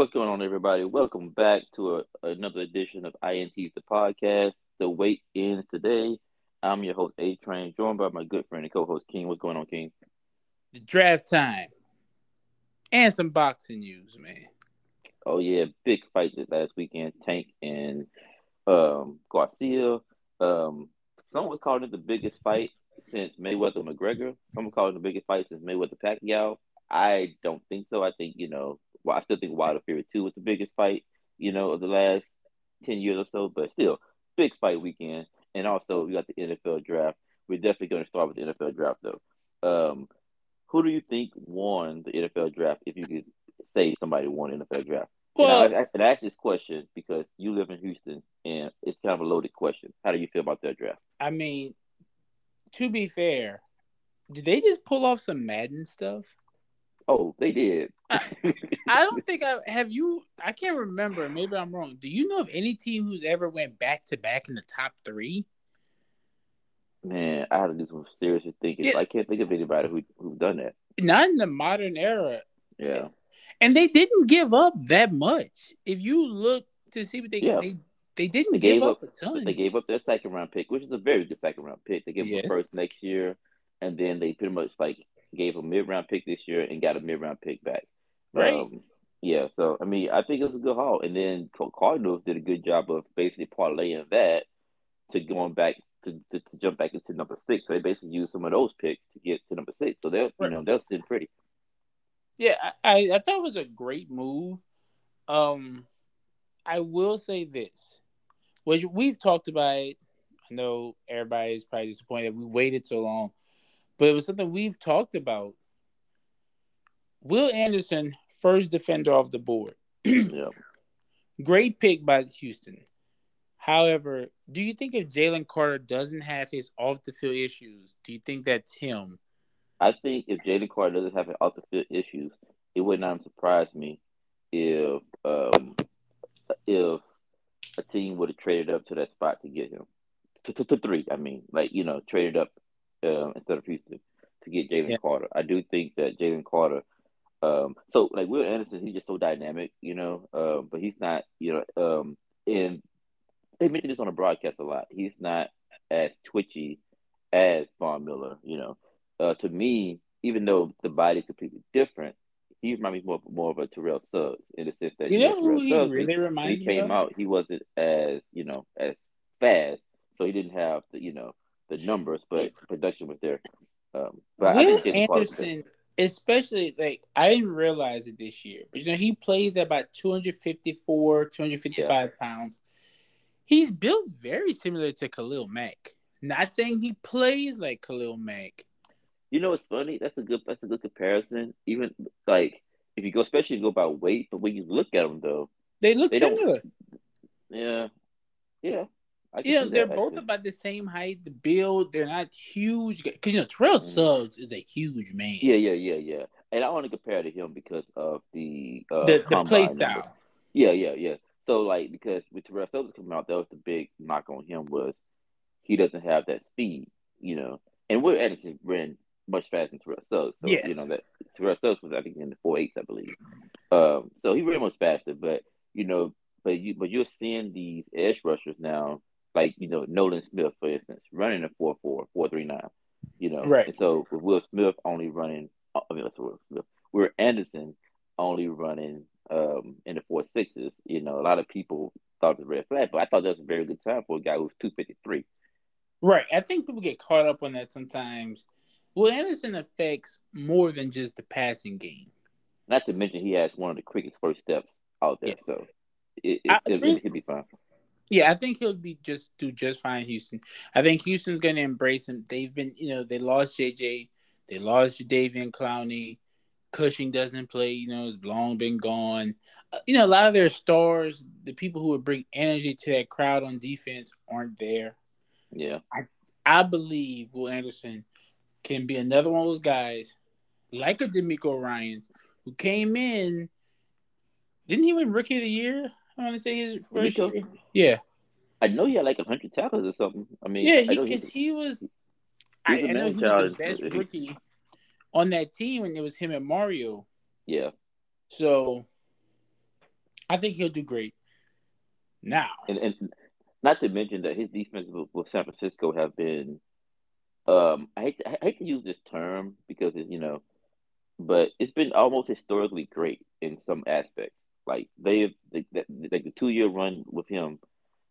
What's going on, everybody? Welcome back to a, another edition of INT's the podcast. The wait ends today. I'm your host, A Train, joined by my good friend and co-host King. What's going on, King? The draft time and some boxing news, man. Oh yeah, big fight this last weekend. Tank and um, Garcia. Um, someone calling it the biggest fight since Mayweather McGregor. Someone called it the biggest fight since Mayweather Pacquiao. I don't think so. I think you know. Well, I still think Wilder Fury Two was the biggest fight, you know, of the last ten years or so. But still, big fight weekend. And also, we got the NFL draft. We're definitely going to start with the NFL draft, though. Um, who do you think won the NFL draft? If you could say somebody won the NFL draft. Well, and I, and I ask this question because you live in Houston, and it's kind of a loaded question. How do you feel about that draft? I mean, to be fair, did they just pull off some Madden stuff? Oh, they did. I, I, don't think I have you. I can't remember. Maybe I'm wrong. Do you know of any team who's ever went back to back in the top three? Man, I had to do some serious thinking. Yeah. I can't think of anybody who who's done that. Not in the modern era. Yeah. And they didn't give up that much. If you look to see what they yeah. they, they didn't they give up, up, a ton. They gave up their second round pick, which is a very good second round pick. They gave yes. them first next year, and then they pretty much like gave a mid round pick this year and got a mid round pick back. Right. Um, yeah. So I mean, I think it's a good haul. And then Cardinals did a good job of basically parlaying that to going back to, to, to, jump back into number six. So they basically used some of those picks to get to number six. So they're right. you know they're sitting pretty. Yeah, I, I thought it was a great move. Um, I will say this, which we've talked about. It. I know everybody's probably disappointed we waited so long, but it was something we've talked about. Will Anderson, first defender off the board. yeah. Great pick by Houston. However, do you think if Jalen Carter doesn't have his off the field issues, do you think that's him? I think if Jalen Carter doesn't have off the field issues, it would not surprise me if um, if a team would have traded up to that spot to get him to, to, to three. I mean, like you know, traded up uh, instead of Houston to get Jalen yeah. Carter. I do think that Jalen Carter. Um, so like Will Anderson, he's just so dynamic, you know. Uh, but he's not, you know. Um, and they mentioned this on the broadcast a lot. He's not as twitchy as Von Miller, you know uh, to me, even though the body's completely different, he reminds me more more of a Terrell Suggs in the sense that you know who he Suggs, really reminds he me. He came out, he wasn't as you know as fast, so he didn't have the you know the numbers, but production was there. Um, but Will Anderson, especially like I didn't realize it this year, but you know he plays at about 254, 255 yeah. pounds. He's built very similar to Khalil Mack. Not saying he plays like Khalil Mack, you know, it's funny. That's a good. That's a good comparison. Even like if you go, especially you go by weight, but when you look at them though, they look they similar. Yeah, yeah. Yeah, they're that, both about the same height. The build, they're not huge. Because you know, Terrell mm-hmm. Suggs is a huge man. Yeah, yeah, yeah, yeah. And I want to compare to him because of the uh, the, the play style. Number. Yeah, yeah, yeah. So like because with Terrell Suggs coming out, that was the big knock on him was he doesn't have that speed, you know. And Will Anderson ran much faster than Terrell Suggs. So, yes. you know, that Terrell Suggs was, I think, in the four eights, I believe. Um, so he ran much faster, but, you know, but you but you're seeing these edge rushers now, like, you know, Nolan Smith, for instance, running a 4 4, 4 3 9, you know. Right. And so with Will Smith only running, I mean, let's Will Smith, we're Anderson only running um, in the four sixes, you know, a lot of people thought it was red flag, but I thought that was a very good time for a guy who's 253. Right. I think people get caught up on that sometimes well, Anderson affects more than just the passing game. Not to mention, he has one of the quickest first steps out there, yeah. so it, it, it really could be fine. Yeah, I think he'll be just do just fine. Houston. I think Houston's going to embrace him. They've been, you know, they lost JJ, they lost Jadeveon Clowney. Cushing doesn't play. You know, has long been gone. Uh, you know, a lot of their stars, the people who would bring energy to that crowd on defense, aren't there. Yeah, I I believe Will Anderson can be another one of those guys, like a DeMeco Ryans, who came in. Didn't he win Rookie of the Year? I want to say his first year. Yeah. I know he had like hundred tackles or something. I mean, yeah, because he, he, was. I, I know he was the best rookie on that team, and it was him and Mario. Yeah. So, I think he'll do great. Now, and, and not to mention that his defense with, with San Francisco have been. Um, I hate to, I hate to use this term because it's you know, but it's been almost historically great in some aspects. Like they've like the, like the two year run with him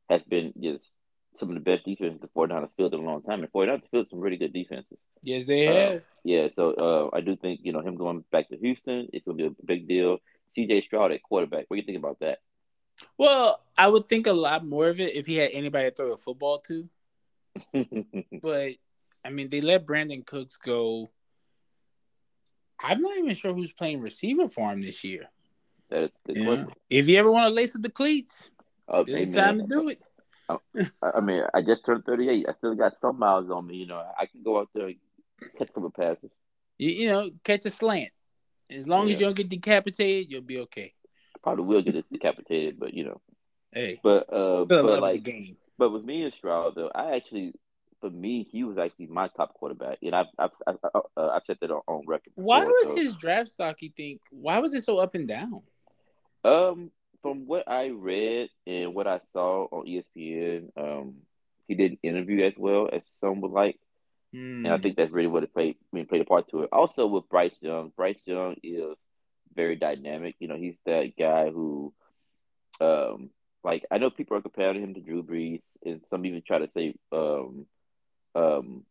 has been just some of the best defenses the 49ers field in a long time. And 49ers field some really good defenses. Yes, they Uh, have. yeah, so uh, I do think you know him going back to Houston, it's gonna be a big deal. C.J. Stroud at quarterback. What do you think about that? Well, I would think a lot more of it if he had anybody to throw a football to. But I mean, they let Brandin Cooks go. I'm not even sure who's playing receiver for him this year. Good You. If you ever want to lace up the cleats, Oh, it's hey, time to do it. I I mean, I just turned 38. I still got some miles on me. You know, I can go out there and catch a couple passes. You, you know, catch a slant. As long as you don't get decapitated, you'll be okay. Probably will get decapitated, but you know. Hey, But uh, but like, game. but with me and Stroud though, I actually, for me, he was actually my top quarterback, and I've I've I've, uh, I've said that on, record. Why was so- his draft stock? You think? Why was it so up and down? Um, from what I read and what I saw on ESPN, um, he didn't interview as well as some would like, Hmm. and I think that's really what it played. I mean, played a part to it. Also with Bryce Young, Bryce Young is very dynamic. You know, he's that guy who, um, like I know people are comparing him to Drew Brees, and some even try to say, um, um,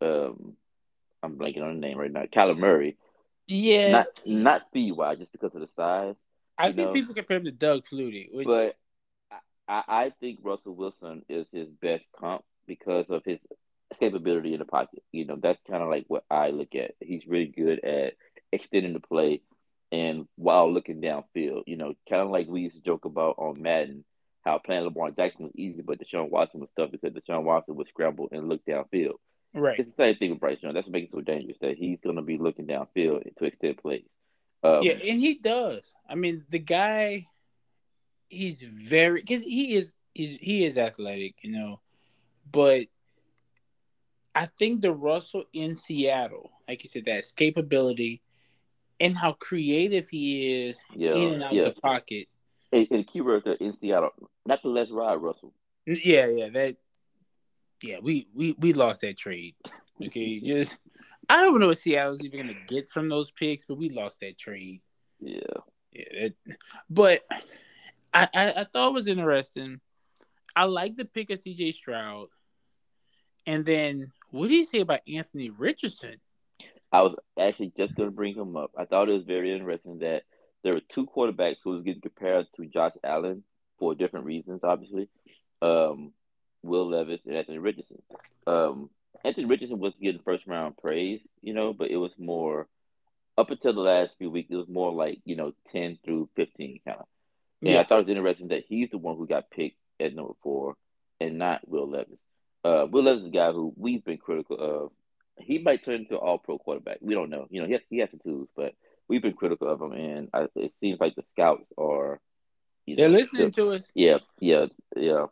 um, I'm blanking on the name right now, Kyler Murray. yeah, Not not speed wise, just because of the size. You seen know, people compare him to Doug Flutie, which but I, I think Russell Wilson is his best comp because of his escapability in the pocket. You know, that's kind of like what I look at. He's really good at extending the play and while looking downfield. You know, kind of like we used to joke about on Madden, how playing LeBron Jackson was easy, but Deshaun Watson was tough because Deshaun Watson would scramble and look downfield. right. It's the same thing with Bryce Young. That's what makes it so dangerous that he's going to be looking downfield to extend plays. Um, yeah, and he does. I mean, the guy, he's very because he is he's he is athletic, you know, but I think the Russell in Seattle, like you said, that escapability and how creative he is yeah, in and out yeah. the pocket. And, and key word there in Seattle, not the less ride Russell. Yeah, yeah, that. Yeah, we we we lost that trade. Okay, just I don't know what Seattle's even gonna get from those picks, but we lost that trade. Yeah. Yeah, that, but I, I I thought it was interesting. I like the pick of C.J. Stroud, and then what do you say about Anthony Richardson? I was actually just going to bring him up. I thought it was very interesting that there were two quarterbacks who was getting compared to Josh Allen for different reasons, obviously. Um, Will Levis and Anthony Richardson. Um, Anthony Richardson was getting first round praise, you know, but it was more up until the last few weeks, it was more like, you know, 10 through 15 kind of. And I thought it was interesting that he's the one who got picked at number four and not Will Levis. Uh, Will Levis is a guy who we've been critical of. He might turn into an all pro quarterback. We don't know. You know, he has, he has the tools, but we've been critical of him. And I, it seems like the scouts are, you they're listening still- to us. yeah, yeah, yeah.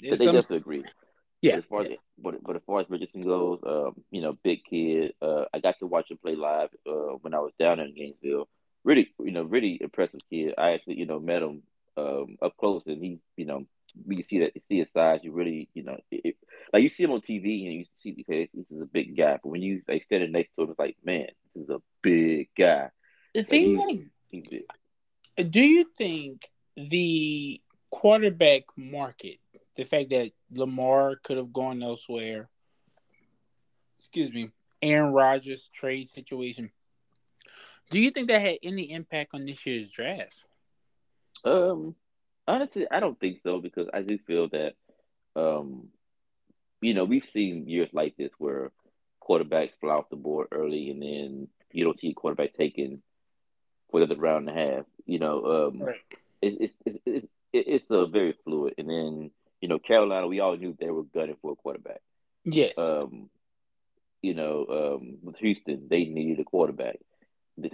But they some- definitely agree. Yeah, As far as, but, but as far as Richardson goes, um, you know, big kid. Uh, I got to watch him play live uh, when I was down in Gainesville. Really, you know, really impressive kid. I actually, you know, met him um, up close, and he, you know, we can see that see his size. You really, you know, it, it- like you see him on TV and you see okay, this is a big guy. But when you like standing next to him, it's like, man, this is a big guy. the thing like He's big. Do you think the quarterback market, the fact that Lamar could have gone elsewhere, excuse me, Aaron Rodgers trade situation, do you think that had any impact on this year's draft? Um, honestly, I don't think so because I do feel that, um, you know, we've seen years like this where quarterbacks fly off the board early, and then you don't see a quarterback taken for the round and a half. You know, um, it, it's it's it's it's a very fluid. And then you know, Carolina, we all knew they were gunning for a quarterback. Yes. Um, you know, um, with Houston, they needed a quarterback.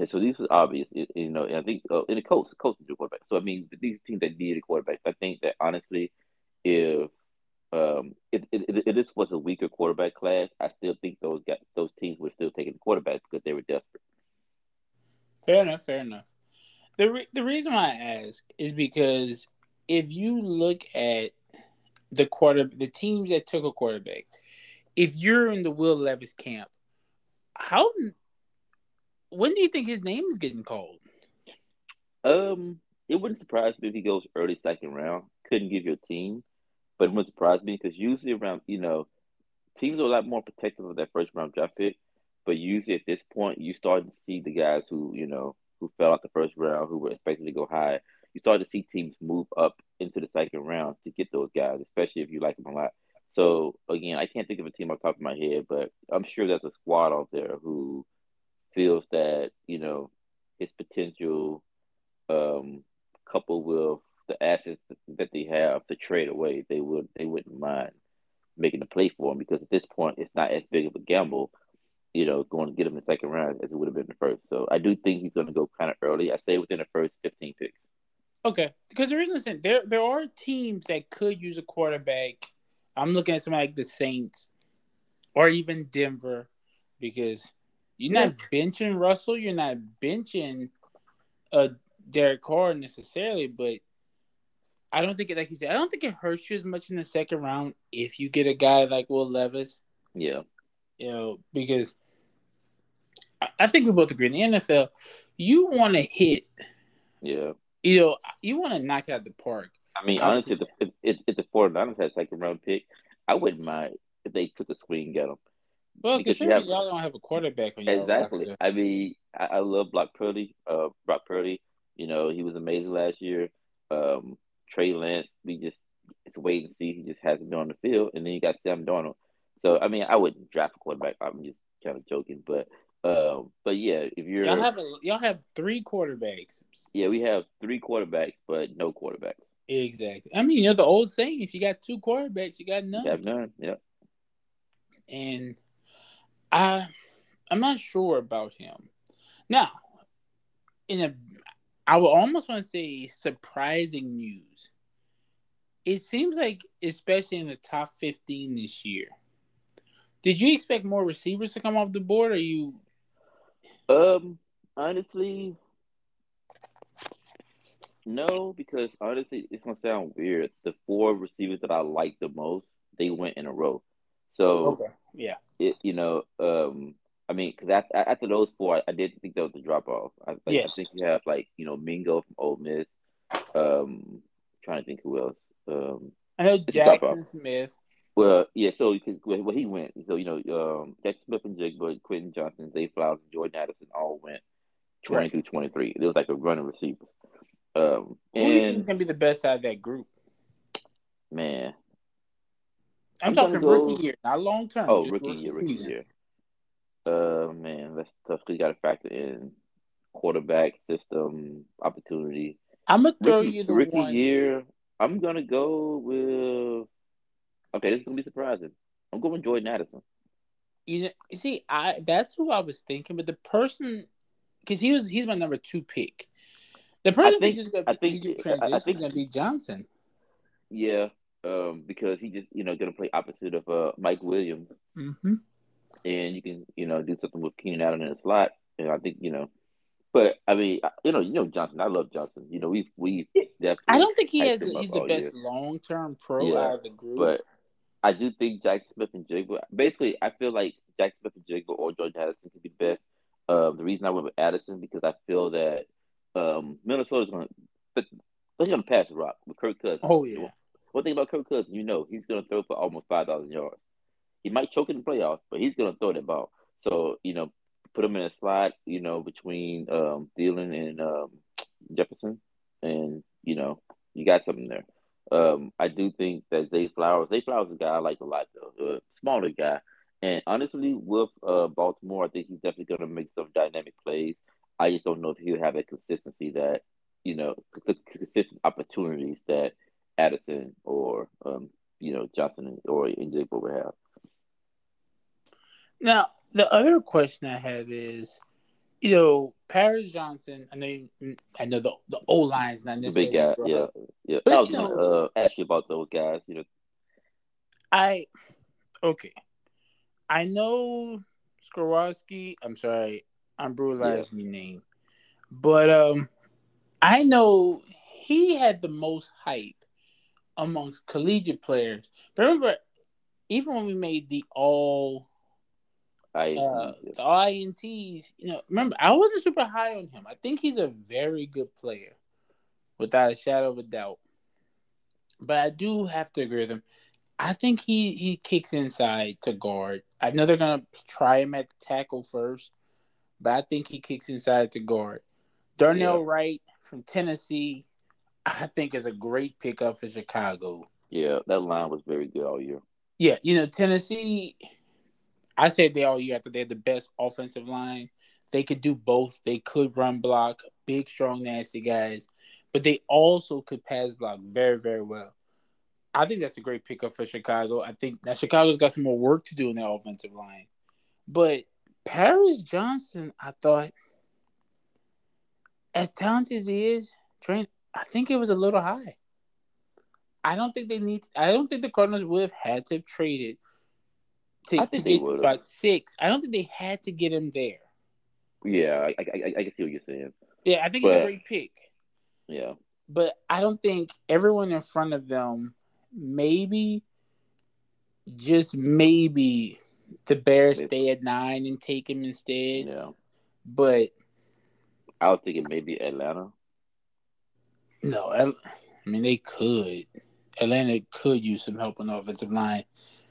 So these was obvious, you know. And I think uh, in the coach, the coach is a quarterback. So I mean, these teams that needed a quarterback. I think that honestly, if um, if, if, if this was a weaker quarterback class, I still think those guys, those teams were still taking the quarterback because they were desperate. Fair enough. Fair enough. The re- the reason why I ask is because if you look at the quarter the teams that took a quarterback, if you're in the Will Levis camp, how when do you think his name is getting called? Um, it wouldn't surprise me if he goes early second round. Couldn't give you a team, but it wouldn't surprise me because usually around you know teams are a lot more protective of that first round draft pick. But usually at this point, you start to see the guys who you know who fell out the first round, who were expected to go high. You start to see teams move up into the second round to get those guys, especially if you like them a lot. So again, I can't think of a team off the top of my head, but I'm sure there's a squad out there who feels that you know his potential, um, coupled with the assets that they have to trade away, they would they wouldn't mind making a play for him because at this point it's not as big of a gamble, you know, going to get him in the second round as it would have been the first. So I do think he's going to go kind of early. I say within the first 15 picks. Okay, because there is there there are teams that could use a quarterback. I'm looking at somebody like the Saints or even Denver because you're not benching Russell, you're not benching uh Derek Carr necessarily, but I don't think it like you said, I don't think it hurts you as much in the second round if you get a guy like Will Levis. Yeah. You know, because I think we both agree in the NFL, you want to hit. Yeah. You know, you want to knock out the park. I mean, honestly, if the, if, if the 49ers had second round pick, I wouldn't mind if they took a swing at him. Well, because you have, y'all don't have a quarterback on your exactly. roster. I mean, I, I love Brock Purdy. Uh, Brock Purdy. You know, he was amazing last year. Um, Trey Lance, we just it's wait and see. He just hasn't been on the field, and then you got Sam Darnold. So I mean, I wouldn't draft a quarterback. I'm just kind of joking, but um, but yeah, if you're y'all have a, y'all have three quarterbacks. Yeah, we have three quarterbacks, but no quarterbacks. Exactly. I mean, you know the old saying: if you got two quarterbacks, you got none. You have none. Yeah. And I, I'm not sure about him. Now, in a I would almost want to say surprising news. It seems like, especially in the top 15 this year, did you expect more receivers to come off the board or you? Um, honestly, no, because honestly, it's gonna sound weird. The four receivers that I like the most, they went in a row. So, okay. yeah, it you know, um, I mean, because after, after those four, I, I did think that was a drop off. I, like, yes. I think you have like you know Mingo from Ole Miss. Um, trying to think who else. Um, I know Jaxon Smith. Well, yeah. So because well, he went. So you know, um, Jaxon Smith-Njigba, Quentin Johnson, Zay Flowers, and Jordan Addison all went twenty right. through twenty three. It was like a running receiver. Um, who and, do you think is gonna be the best out of that group? Man, I'm, I'm talking rookie go, year, not long term. Oh, rookie year, rookie year. Uh, man, that's tough. You got to factor in quarterback system opportunity. I'm gonna throw rookie, you the rookie one. year. I'm gonna go with. Okay, this is gonna be surprising. I'm going Jordan Addison. You know, you see, I that's who I was thinking, but the person, because he was he's my number two pick. The person I think, who's gonna, I think, transition I think, is gonna be Johnson. Yeah, um, because he just you know gonna play opposite of uh, Mike Williams. Mm-hmm and you can you know do something with Keenan Allen in the slot. And I think you know, but I mean, you know, you know Johnson. I love Johnson. You know, we we definitely. I don't think he has. He's the best long term pro yeah, out of the group. But I do think Jaxon Smith-Njigba. Basically, I feel like Jaxon Smith-Njigba or George Addison could be best. Um, the reason I went with Addison because I feel that um, Minnesota's going to they're going to pass the rock with Kirk Cousins. Oh yeah. One thing about Kirk Cousins, you know, he's going to throw for almost five thousand yards. He might choke in the playoffs, but he's gonna throw that ball. So you know, put him in a slot, you know, between um, Thielen and um, Jefferson, and you know, you got something there. Um, I do think that Zay Flowers, Zay Flowers is a guy I like a lot though, a smaller guy. And honestly, with uh, Baltimore, I think he's definitely going to make some dynamic plays. I just don't know if he'll have that consistency that, you know, consistent opportunities that Addison or, um, you know, Johnson or NJ will have. Now, the other question I have is, you know, Paris Johnson. I know, I know the the O line is not necessarily the big guy. Yeah, yeah. But, I was gonna uh, ask you about those guys. You know, I okay. I know Skoronski. I'm sorry, I'm brutalizing yeah. your name, but um, I know he had the most hype amongst collegiate players. But remember, even when we made the all I uh, the all INTs, you know, remember I wasn't super high on him. I think he's a very good player, without a shadow of a doubt. But I do have to agree with him. I think he he kicks inside to guard. I know they're gonna try him at tackle first, but I think he kicks inside to guard. Darnell Yeah. Wright from Tennessee, I think is a great pickup for Chicago. yeah, that line was very good all year. Yeah, you know, Tennessee, I said they all year after they had the best offensive line. They could do both. They could run block, big, strong, nasty guys, but they also could pass block very, very well. I think that's a great pickup for Chicago. I think that Chicago's got some more work to do in their offensive line. But Paris Johnson, I thought, as talented as he is, Trent, I think it was a little high. I don't think they need. I don't think the Cardinals would have had to have traded to, I to think they get spot six. I don't think they had to get him there. Yeah, I, I, I, can see what you're saying. Yeah, I think it's a great pick, Yeah, but I don't think everyone in front of them. Maybe, just maybe, the Bears Maybe. stay at nine and take him instead. yeah. But I was thinking maybe Atlanta. no, I, I mean they could. Atlanta could use some help on the offensive line.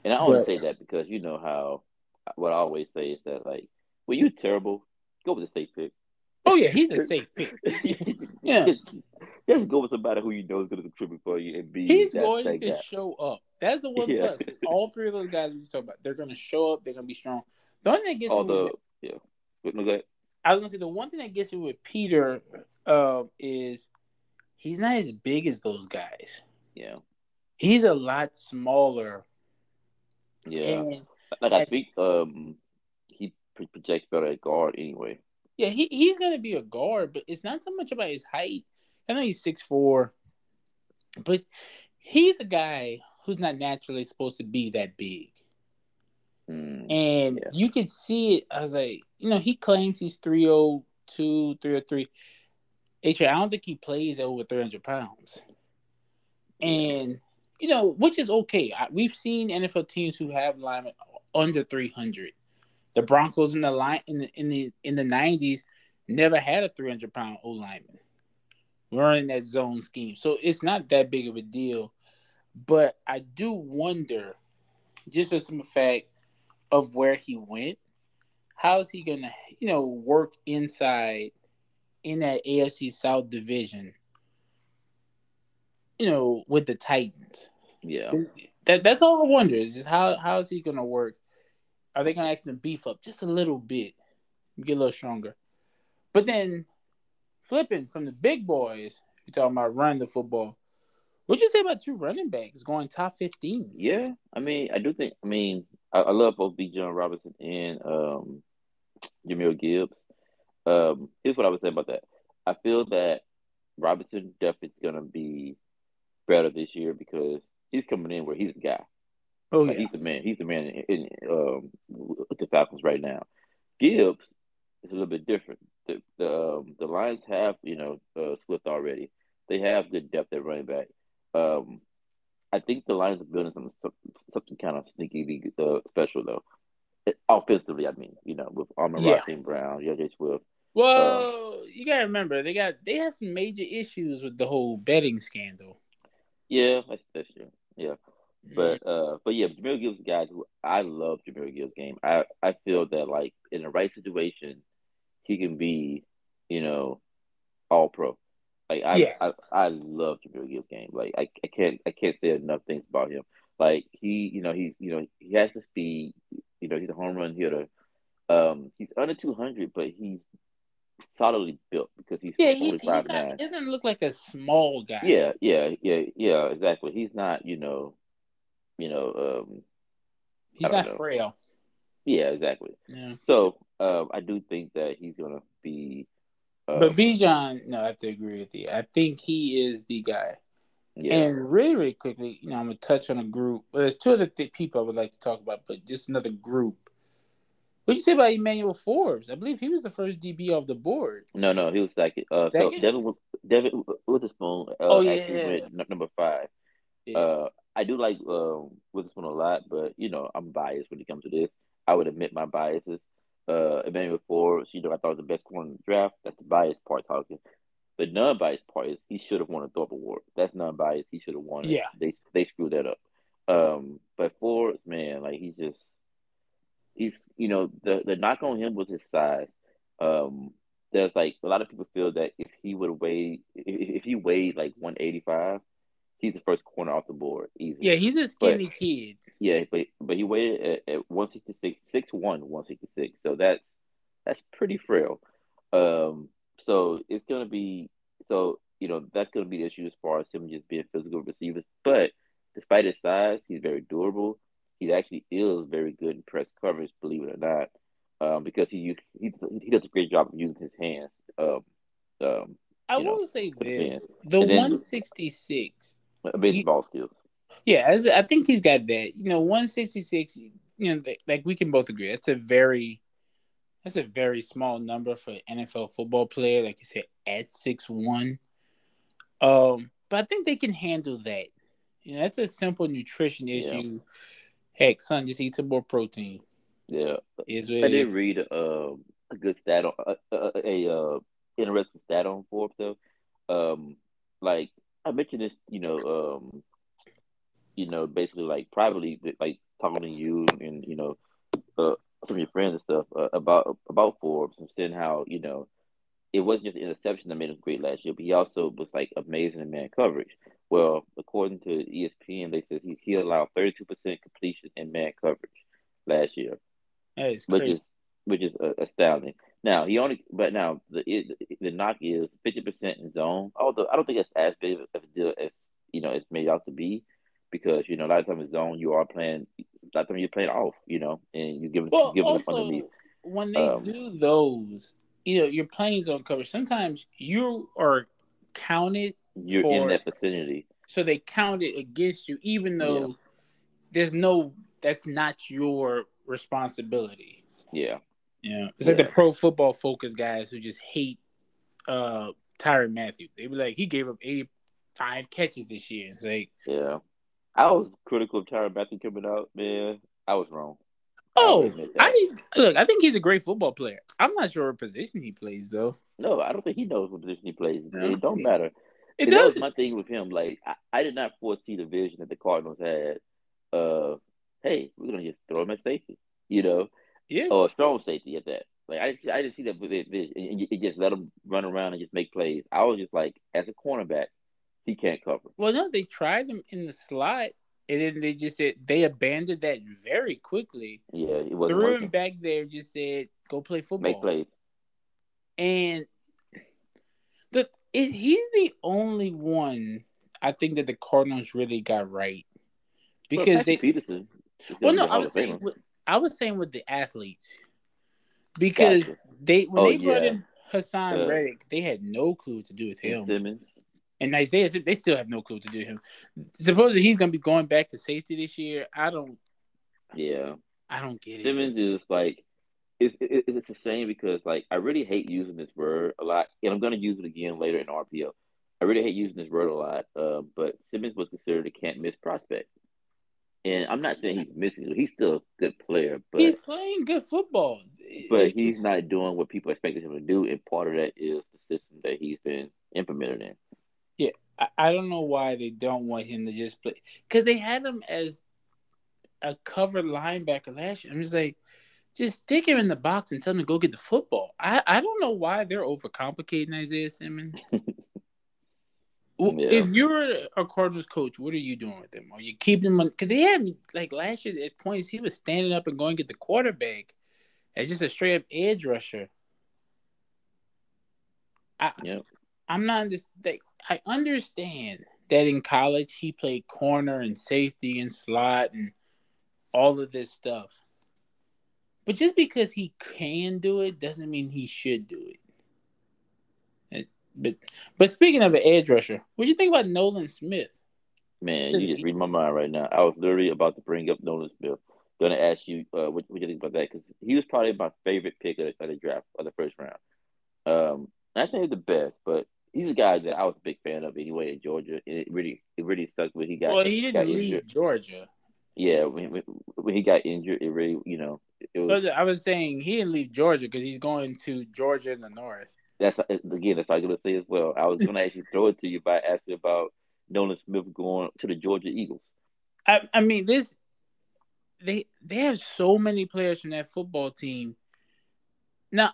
And I only But- say that because you know how what I always say is that like when you're terrible, go with the safe pick. Oh yeah, he's a safe pick. Yeah. Just, just go with somebody who you know is going to contribute for you and be He's that, going that to guy. show up. That's the one Yeah. plus. All three of those guys we just talked about, they're going to show up. They're going to be strong. The only thing that gets All me the with, yeah. But no, go. I was going to say the one thing that gets me with Peter uh, is he's not as big as those guys. Yeah, He's a lot smaller. Yeah. And like I think um he projects better at guard anyway. yeah, he, he's to be a guard, but it's not so much about his height. I know he's six four, but he's a guy who's not naturally supposed to be that big. Mm. And Yeah. you can see it. I was like, you know, he claims he's 302, 303. H. I don't think he plays over 300 pounds. And, you know, which is okay. I, we've seen NFL teams who have linemen under 300. The Broncos in the line in the in the in the 90s never had a 300 pound O lineman running that zone scheme. So it's not that big of a deal. But I do wonder, just for some fact of where he went, how is he gonna, you know, work inside in that AFC South division? You know, with the Titans. Yeah, That that's all I wonder is just how how is he gonna work? Are they gonna ask him to beef up just a little bit, get a little stronger? But then flipping from the big boys, you're talking about running the football. What'd you say about two running backs going top fifteen? yeah. I mean, I do think. I mean, I, I love both Bijan Robinson and um Jahmyr Gibbs. Um, here's what I would say about that. I feel that Robinson definitely is gonna be better this year because he's coming in where he's the guy. Oh Like, yeah, he's the man. He's the man in, in um, with the Falcons right now. Gibbs is a little bit different. The the, um, the Lions have you know uh, Swift already. They have good depth at running back. Um, I think the Lions are building something something kind of sneaky uh, special though. Offensively, I mean, you know, with Armor Yeah. Ross St. Brown, J.J. Swift. Well, you gotta remember they got they have some major issues with the whole betting scandal. Yeah, that's that's true. Yeah. But uh, but yeah, Jahmyr Gibbs is a guy who I love Jahmyr Gibbs' game. I I feel that like in the right situation, he can be, you know, all pro. Like I Yes. I, I love Jahmyr Gibbs' game. Like I, I can't I can't say enough things about him. Like he you know he's you know he has the speed. You know he's a home run hitter. Um, he's under two hundred, but he's solidly built because he's yeah, he, he's not, nine. he doesn't look like a small guy. Yeah, yeah, yeah, yeah, exactly. He's not, you know, you know, um, he's don't know. frail. yeah, exactly. Yeah, So, um, I do think that he's gonna be, uh, but Bijan, no, I have to agree with you. I think he is the guy. yeah, And really, really quickly, you know, I'm gonna touch on a group. Well, there's two other th- people I would like to talk about, but just another group. What'd you say about Emmanuel Forbes? I believe he was the first DB off the board. No, no, he was second. Uh, Second? so Devon, Devon Witherspoon uh, Oh, yeah. actually went number five. Yeah. Uh, I do like um, Witherspoon a lot, but you know I'm biased when it comes to this. I would admit my biases. Uh, Emmanuel Forbes, you know, I thought was the best corner in the draft. That's the biased part talking. The non-biased part is he should have won a Thorpe Award. That's non-biased. He should have won it. Yeah. They they screwed that up. Um, but Forbes, man, like he's just he's you know the the knock on him was his size. Um, there's like a lot of people feel that if he would weigh if, if he weighed like 185, he's the first corner off the board easy. Yeah, he's a skinny kid. Yeah, but but he weighed at, at 166, 6'1", 166. So that's that's pretty frail. Um, so it's gonna be so you know that's gonna be the issue as far as him just being physical receivers. But despite his size, he's very durable. He actually is very good in press coverage, believe it or not, um, because he he he does a great job of using his hands. Um, um, I You know, will say this: the 166. baseball skills. Yeah, as, I think he's got that. You know, 166. You know, like we can both agree, that's a very that's a very small number for an NFL football player. Like you said, at six one. Um, but I think they can handle that. You know, that's a simple nutrition Yeah. Heck, son, just eat some more protein. Yeah, Is I did read uh, a good stat on uh, uh, a uh, interesting stat on Forbes though. Um, like I mentioned this, you know, um, you know, basically like privately, like talking to you and you know, uh, some of your friends and stuff uh, about about Forbes and saying how you know it wasn't just interception that made him great last year, but he also was like amazing in man coverage. Well, according to ESPN, they said he he allowed thirty two percent completion in man coverage last year That is which crazy. is which is uh, astounding. Now he only, but now the the knock is fifty percent in zone. Although I don't think it's as big of a deal as you know it's made out to be, because you know a lot of times in zone you are playing, a lot of times you're playing off, you know, and you give Well, giving up also underneath. when they Um, do those, you know, you're playing zone coverage. Sometimes you are counted, You're for- in that vicinity. so they count it against you, even though there's no that's not your responsibility. Yeah, Yeah, it's like the pro football focus guys who just hate uh Tyrann Mathieu. They be like, he gave up 85 catches this year. It's like, yeah. I was critical of Tyrann Mathieu coming out, man. I was wrong. Oh, admit. I look. I think he's a great football player. I'm not sure what position he plays though. no, I don't think he knows what position he plays. No. It don't matter. It And that was does. my thing with him. Like I, I did not foresee the vision that the Cardinals had. Uh, hey, we're gonna just throw him at safety, you know, Yeah. or a strong safety at that. Like I, I didn't see that vision. and it just let him run around and just make plays. I was just like, as a cornerback, he can't cover. Well, no, they tried him in the slot, and then they just said they abandoned that very quickly. Yeah, it wasn't Threw him back there, just said, "Go play football." Make plays. And the it, he's the only one I think that the Cardinals really got right because they. Peterson. Well, no, I was saying with, I was saying with the athletes because Gotcha. they when Oh, they brought yeah. in Haason Uh, Reddick, they had no clue what to do with him. Simmons. And Isaiah, they still have no clue what to do with him. Supposedly he's gonna be going back to safety this year. I don't, Yeah. I don't get it. Simmons is like it's it, it's a shame because like I really hate using this word a lot, and I'm gonna use it again later in RPO. I really hate using this word a lot, uh, but Simmons was considered a can't miss prospect, and I'm not saying he's missing; he's still a good player, but he's playing good football, but he's not doing what people expected him to do, and part of that is the system that he's been implemented in. I, I don't know why they don't want him to just play because they had him as a cover linebacker last year. I'm just like, just stick him in the box and tell him to go get the football. I, I don't know why they're overcomplicating Isaiah Simmons. Well, Yeah. If you're a Cardinals coach, what are you doing with him? Are you keeping him? Because they had like last year at points he was standing up and going get the quarterback as just a straight up edge rusher. I, Yep. I'm not like I understand that in college he played corner and safety and slot and all of this stuff. But just because he can do it doesn't mean he should do it. But but speaking of an edge rusher, what do you think about Nolan Smith? Man, you just read my mind right now. I was literally about to bring up Nolan Smith. going to ask you uh, what, what you think about that because he was probably my favorite pick of the, of the draft of the first round. Um, I think he's the best, but he's a guy that I was a big fan of anyway in Georgia. It really, it really stuck when he got. Well, he didn't leave. Georgia. Yeah, when, when he got injured, it really, you know, it was. I was saying he didn't leave Georgia because he's going to Georgia in the north. That's uh, again, that's what I was gonna say as well. I was gonna actually throw it to you by asking about Nolan Smith going to the Georgia Eagles. I, I mean, this they they have so many players from that football team. Now,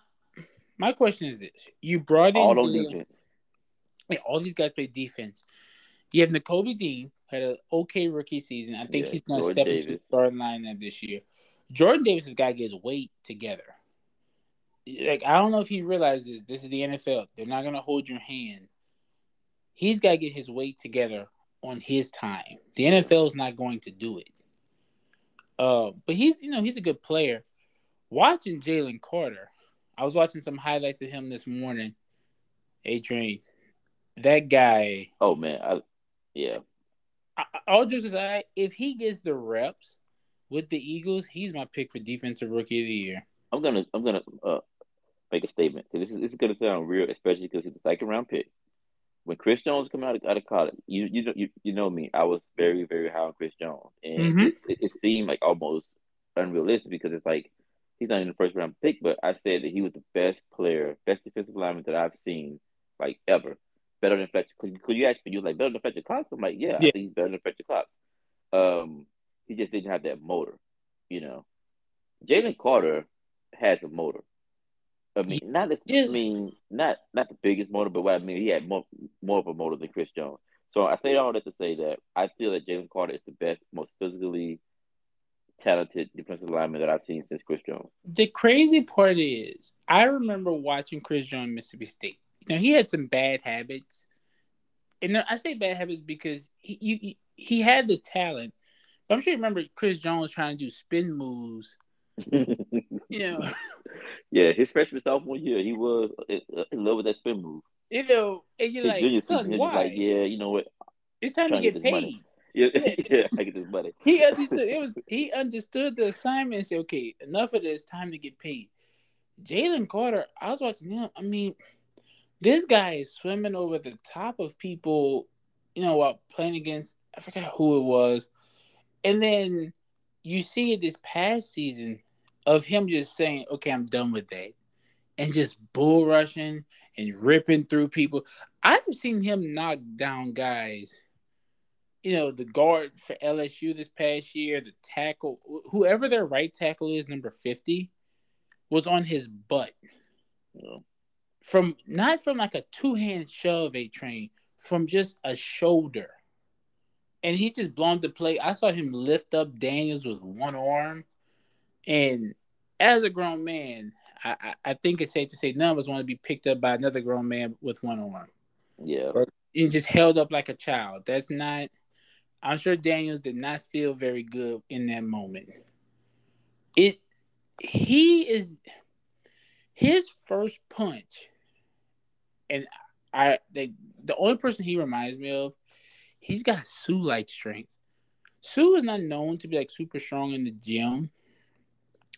my question is this: You brought in All on the- defense. Yeah, all these guys play defense. You have Nakobe Dean had an okay rookie season. I think Yeah, he's going to step into the Davis. starting lineup this year. Jordan Davis has got to get his weight together. Like I don't know if he realizes this is the NFL. They're not going to hold your hand. He's got to get his weight together on his time. The NFL is not going to do it. Uh, but he's you know he's a good player. Watching Jalen Carter, I was watching some highlights of him this morning. Adrian, that guy. Oh man, I, yeah, All jokes aside, if he gets the reps with the Eagles, he's my pick for defensive rookie of the year. I'm gonna I'm gonna uh, make a statement because this is this is gonna sound real, especially because he's a second round pick. When Chris Jones come out of, out of college, you you know you, you know me, I was very very high on Chris Jones, and Mhm. it, it, it seemed like almost unrealistic because it's like he's not in the first round pick, but I said that he was the best player, best defensive lineman that I've seen like ever, better than Fletcher. Could you ask me? You was like better than Fletcher Cox? I'm like, yeah, I think he's better than Fletcher Cox. Um, he just didn't have that motor, you know. Jalen Carter has a motor. I mean, not the, Yes. I mean, not not the biggest motor, but what I mean, he had more more of a motor than Chris Jones. So I say all that to say that I feel that Jalen Carter is the best, most physically talented defensive lineman that I've seen since Chris Jones. The crazy part is, I remember watching Chris Jones Mississippi State. You know, he had some bad habits, and I say bad habits because he he, he had the talent. But I'm sure you remember Chris Jones trying to do spin moves. You know, yeah, his freshman sophomore year, he was in uh, in love with that spin move. you know, and you're His like, junior son, season, why? like, yeah, you know what? It's time to get get paid. Yeah, Yeah. yeah, I get this money. He understood it was he understood the assignment and said, okay, enough of this, time to get paid. Jalen Carter, I was watching him. I mean, this guy is swimming over the top of people, you know, while playing against I forgot who it was. And then you see it this past season of him just saying, Okay, I'm done with that. And just bull rushing and ripping through people. I've seen him knock down guys you know, the guard for LSU this past year, the tackle, whoever their right tackle is, number 50, was on his butt know? From not from like a two hand shove, a train, from just a shoulder. And he just blown the play. I saw him lift up Daniels with one arm. And as a grown man, I, I, I think it's safe to say none of us want to be picked up by another grown man with one arm Yeah, and just held up like a child. That's not. I'm sure Daniels did not feel very good in that moment. It. He is. His first punch, and I the the only person he reminds me of, he's got Suh like strength. Suh is not known to be like super strong in the gym,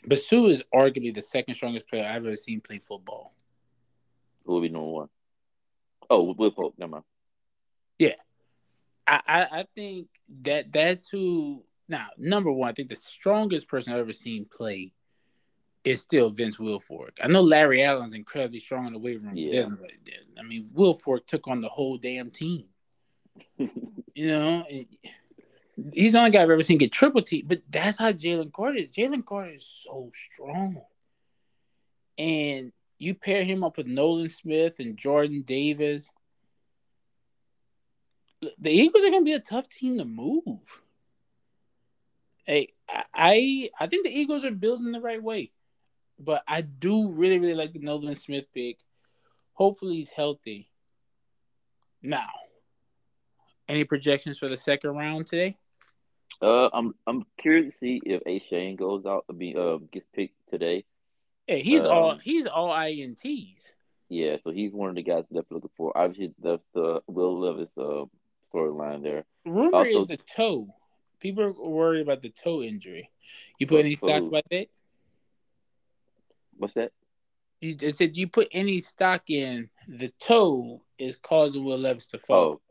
but Suh is arguably the second strongest player I've ever seen play football. who will be number one? Oh, Will Pope. Never mind. I, I, I think that that's who. Now, number one, I think the strongest person I've ever seen play is still Vince Wilfork. I know Larry Allen's incredibly strong in the weight room. Yeah. I mean, Wilfork took on the whole damn team. You know, he's the only guy I've ever seen get triple T. But that's how Jalen Carter is. Jalen Carter is so strong, and you pair him up with Nolan Smith and Jordan Davis. The Eagles are going to be a tough team to move. Hey, I I think the Eagles are building the right way, but I do really really like the Nolan Smith pick. Hopefully he's healthy. Now, any projections for the second round today? Uh, I'm I'm curious to see if A Shane goes out to be uh gets picked today. Hey, he's Um, all he's all ints. Yeah, so he's one of the guys I'm definitely looking for. Obviously, that's the Will Levis uh storyline there. Rumor Also- is the toe, people are worried about the toe injury. You put any stock about that? What's that? You just said you put any stock in the toe is causing Will Levis to fall.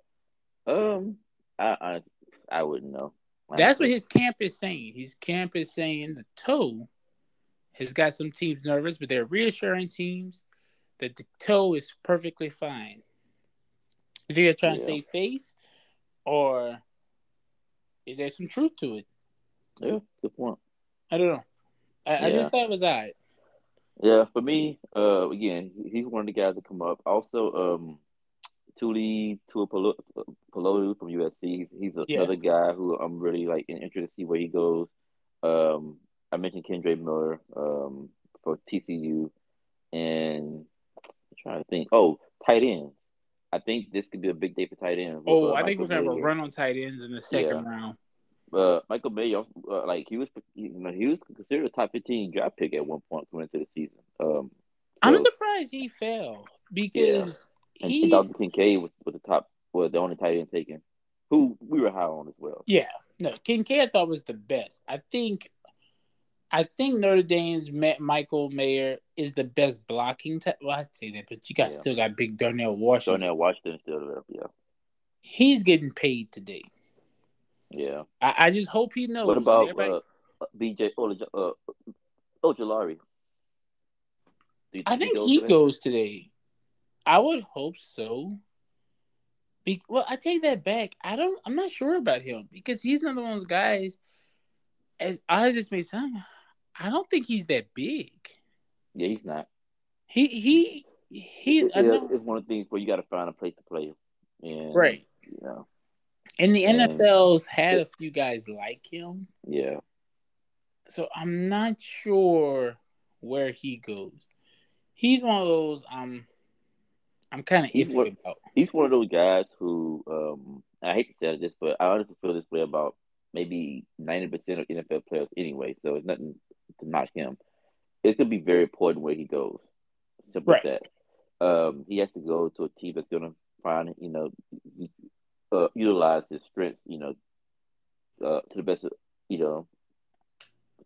Oh, um, I I, I wouldn't know. That's what his camp is saying. His camp is saying the toe has got some teams nervous, but they're reassuring teams that the toe is perfectly fine. They're trying yeah. to save face, or is there some truth to it? Yeah, good point. I don't know. I, yeah. I just thought it was odd. Yeah, for me, uh, again, he's one of the guys that come up. Also, um, Tuli Tuipulotu from USC. He's, he's another yeah. guy who I'm really like interested to see where he goes. Um, I mentioned Kendre Miller um, for TCU, and I'm trying to think. Oh, tight ends. I think this could be a big day for tight ends. Oh, I think we're gonna have a run on tight ends in the second yeah. round. Uh, Michael Mayer, uh, like he was, you know, he was considered a top fifteen draft pick at one point coming into the season. Um, so, I'm surprised he fell because yeah. and Dalton Kincaid was, was the top, was the only tight end taken, who we were high on as well. Yeah, no, Kincaid I thought was the best. I think I think Notre Dame's Michael Mayer is the best blocking. Te- well, I'd say that, but you got yeah. still got big Darnell Washington. Darnell Washington still there, yeah. He's getting paid today. Yeah. I, I just hope he knows. What about everybody... uh, BJ uh, Ojulari? I think he today? goes today. I would hope so. Be- well, I take that back. I don't. I'm not sure about him because he's not one of those guys. As I just may sound, I don't think he's that big. Yeah, he's not. He he he. It, it's one of the things where you got to find a place to play, and right. You know, and the and, NFL's had a few guys like him. Yeah. So I'm not sure where he goes. He's one of those um I'm kind of iffy one, about. He's one of those guys who um I hate to say this, but I honestly feel this way about maybe ninety percent of NFL players anyway. So it's nothing to knock him. It's gonna be very important where he goes. Simple right. as that. Um, he has to go to a team that's gonna find you know uh, utilize his strengths, you know, uh, to the best, of, you know,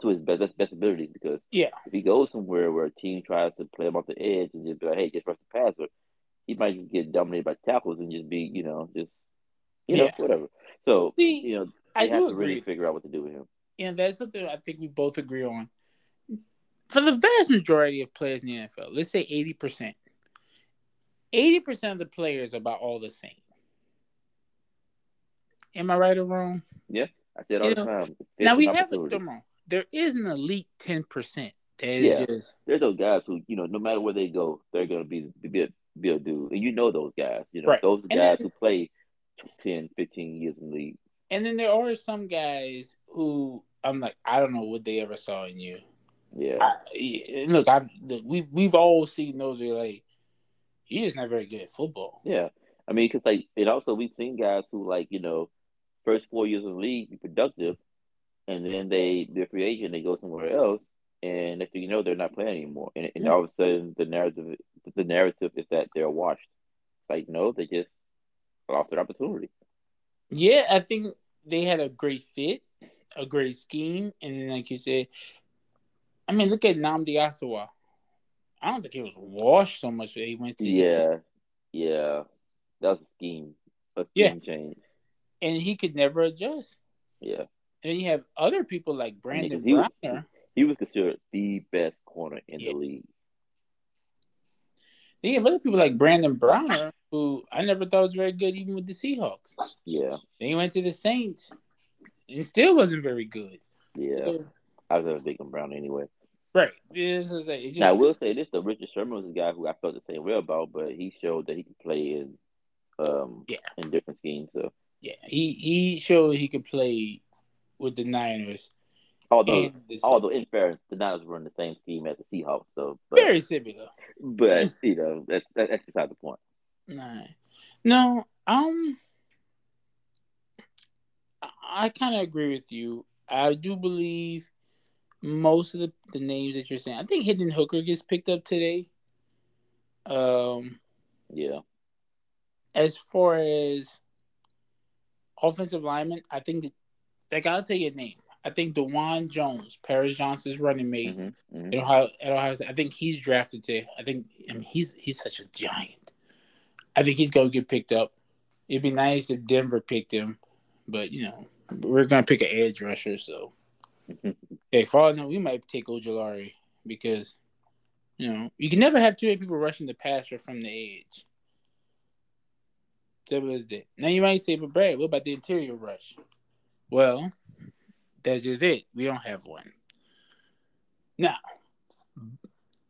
to his best, best best abilities. Because yeah, if he goes somewhere where a team tries to play him off the edge and just be like, "Hey, just rush the passer," he might just get dominated by tackles and just be, you know, just you know, whatever. So See, you know, I have to agree. really figure out what to do with him. And that's something I think we both agree on. For the vast majority of players in the NFL, let's say eighty percent, eighty percent of the players are about all the same. Am I right or wrong? Yeah, I said all you the know, time. now we have it wrong. There is an elite ten percent. Yeah, just... there's those guys who you know, no matter where they go, they're gonna be be a, be a dude, and you know those guys. You know right. those guys then, who play 10, 15 years in the league. And then there are some guys who I'm like, I don't know what they ever saw in you. Yeah. I, look, I we've we've all seen those. Where like, he is not very good at football. Yeah, I mean, because like, and also we've seen guys who like you know first four years of the league be productive, and then they they're free agent, they go somewhere else, and next thing you know, they're not playing anymore, and, and all of a sudden the narrative the narrative is that they're washed. Like no, they just lost their opportunity. Yeah, I think they had a great fit, a great scheme, and then like you said, I mean, look at Nnamdi Asomugha. I don't think he was washed so much that he went to. Yeah, yeah, that was a scheme, a scheme yeah. change and he could never adjust. Yeah. And you have other people like Brandon I mean, he Browner. Was, he was considered the best corner in yeah. the league. Then you have other people like Brandon Browner, who I never thought was very good, even with the Seahawks. Yeah. Then he went to the Saints, and still wasn't very good. Yeah. So, I was never big on Brown anyway. Right. This is a, just, now, I will say this: the Richard Sherman was a guy who I felt the same way about, but he showed that he could play in um yeah. in different schemes. So yeah, he he showed he could play with the Niners. Although, although in fairness, the Niners run the same scheme as the Seahawks, so but, very similar. But you know, that's that's beside the point. Nah. No, um, I kind of agree with you. I do believe most of the, the names that you're saying. I think Hendon Hooker gets picked up today. Um, yeah. As far as offensive lineman, I think that like I'll tell you a name. I think Dawand Jones, Paris Johnson's running mate Mm-hmm. hmm at Ohio, at Ohio State. I think he's drafted to. I think I mean he's he's such a giant. I think he's gonna get picked up. It'd be nice if Denver picked him, but you know we're gonna pick an edge rusher. So hey, for all I know, we might take Ojulari because you know you can never have too many people rushing the passer from the edge. Simple as that. Now you might say, but Brad, what about the interior rush? Well, that's just it. We don't have one. Now,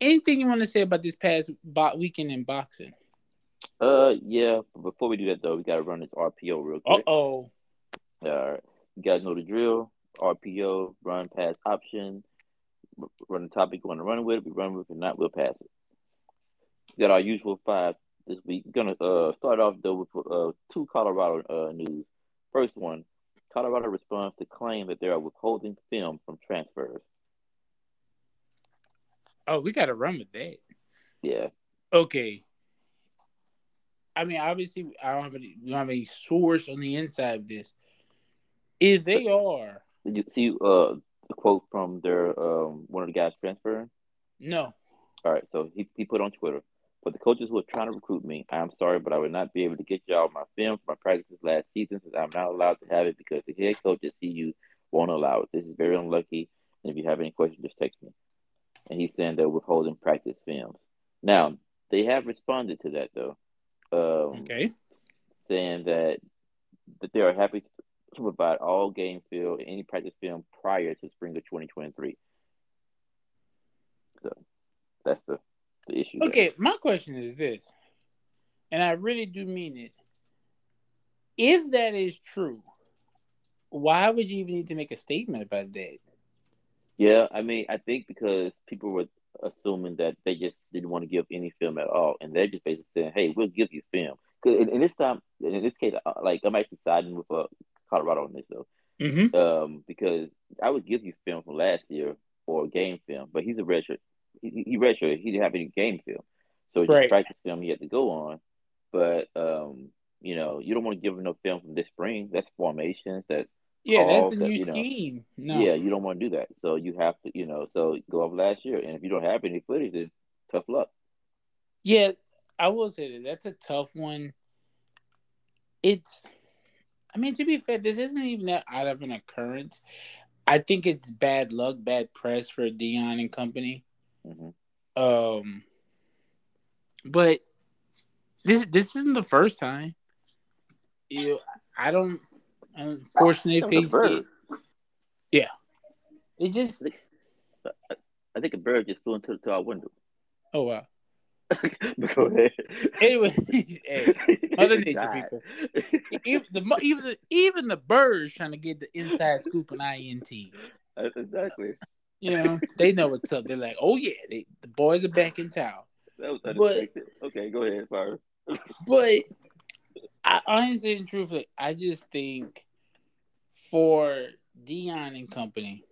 anything you want to say about this past bo- weekend in boxing? Uh, yeah. But before we do that, though, we gotta run this RPO real quick. Uh oh. All right. You guys know the drill. RPO, run, pass, option. Run the topic you want to run with. We run with it. Not, we'll pass it. We got our usual five this week. We're gonna uh start off though with uh two Colorado uh news. First one, Colorado responds to claim that they are withholding film from transfers. Oh, we got to run with that. Yeah. Okay. I mean, obviously, I don't have any. We don't have any source on the inside of this. If they are, Did you see uh the quote from their um one of the guys transferring? no. All right, so he, he put on Twitter, for the coaches who are trying to recruit me, I am sorry, but I would not be able to get y'all my film from my practices last season since I'm not allowed to have it because the head coach at CU won't allow it. This is very unlucky, and if you have any questions, just text me. And he's saying they're withholding practice films. Now, they have responded to that, though, um, Okay. saying that that they are happy to provide all game film any practice film prior to spring of 2023. So that's the, the issue. there. Okay. My question is this, and I really do mean it. If that is true, why would you even need to make a statement about that? Yeah, I mean, I think because people were assuming that they just didn't want to give any film at all, and they're just basically saying, "Hey, we'll give you film." Because in, in this time, in this case, uh, like I'm actually siding with uh, Colorado on this though, Mm-hmm. um, because I would give you film from last year or game film, but he's a redshirt. He, he he. He didn't have any game film, so just Right. practice film he had to go on. But um, you know, you don't want to give him no film from this spring. That's formations. That's Yeah, that's calls the that, new you know, scheme. No. Yeah, you don't want to do that. So you have to, you know, so go off last year. And if you don't have any footage, then tough luck. Yeah, I will say that that's a tough one. It's, I mean, to be fair, this isn't even that out of an occurrence. I think it's bad luck, bad press for Deion and company. Hmm Um, but this this isn't the first time. You, I don't. Unfortunately, That was face bird. it. It just. I think a bird just flew into to our window. Oh wow. go ahead. Anyway, hey, Mother Nature, people. even the even even the birds trying to get the inside scoop on ints. That's exactly. You know, they know what's up. They're like, oh yeah, they, the boys are back in town. That was But- okay, go ahead. Sorry. But I honestly and truthfully, I just think for Deion and company,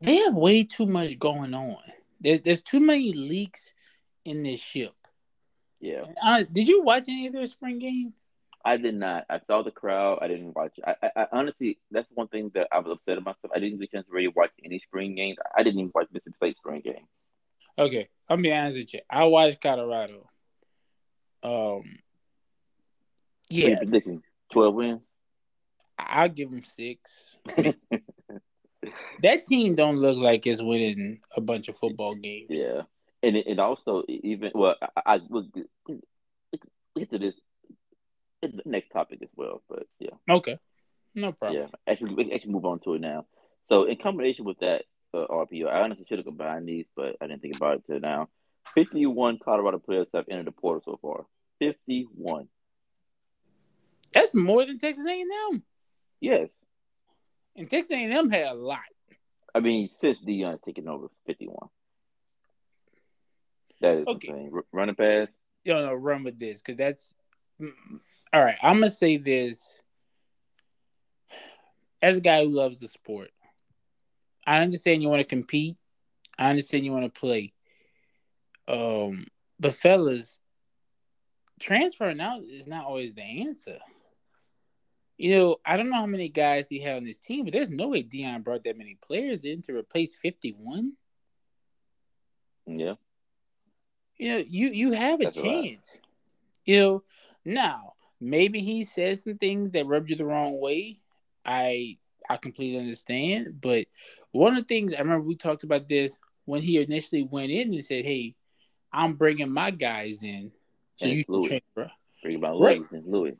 they have way too much going on. There's there's too many leaks in this ship. Yeah, Uh, did you watch any of their spring game? I did not. I saw the crowd. I didn't watch. I, I, I honestly, that's one thing that I was upset about myself. I didn't get a chance to really watch any spring games. I didn't even watch Mississippi State spring game. Okay, I'll be honest with you. I watched Colorado. Um, yeah, you predicting? Twelve wins. I'll give them six. that team don't look like it's winning a bunch of football games. Yeah, and it, and also even well, I, I will get get to this the next topic as well. But yeah, Okay, no problem. yeah. Actually, we can actually move on to it now. So in combination with that uh, RPO, I honestly should have combined these, but I didn't think about it till now. Fifty-one Colorado players have entered the portal so far. Fifty-one. That's more than Texas A&M. Yes, And Texas A&M had a lot. I mean since Deion's taken over, fifty-one. That is Okay. insane. R- running pass. You know, run with this because that's mm, all right. I'm gonna say this as a guy who loves the sport. I understand you want to compete. I understand you want to play. Um, but fellas, transferring out is not always the answer. You know, I don't know how many guys he had on his team, but there's no way Deion brought that many players in to replace 51. Yeah. You know, you you have a That's a chance. You know, now maybe he says some things that rubbed you the wrong way. I I completely understand, but one of the things I remember we talked about this when he initially went in and said, "Hey, I'm bringing my guys in, so And you Louis. train, bro." Bring about Right. Louis and Louis.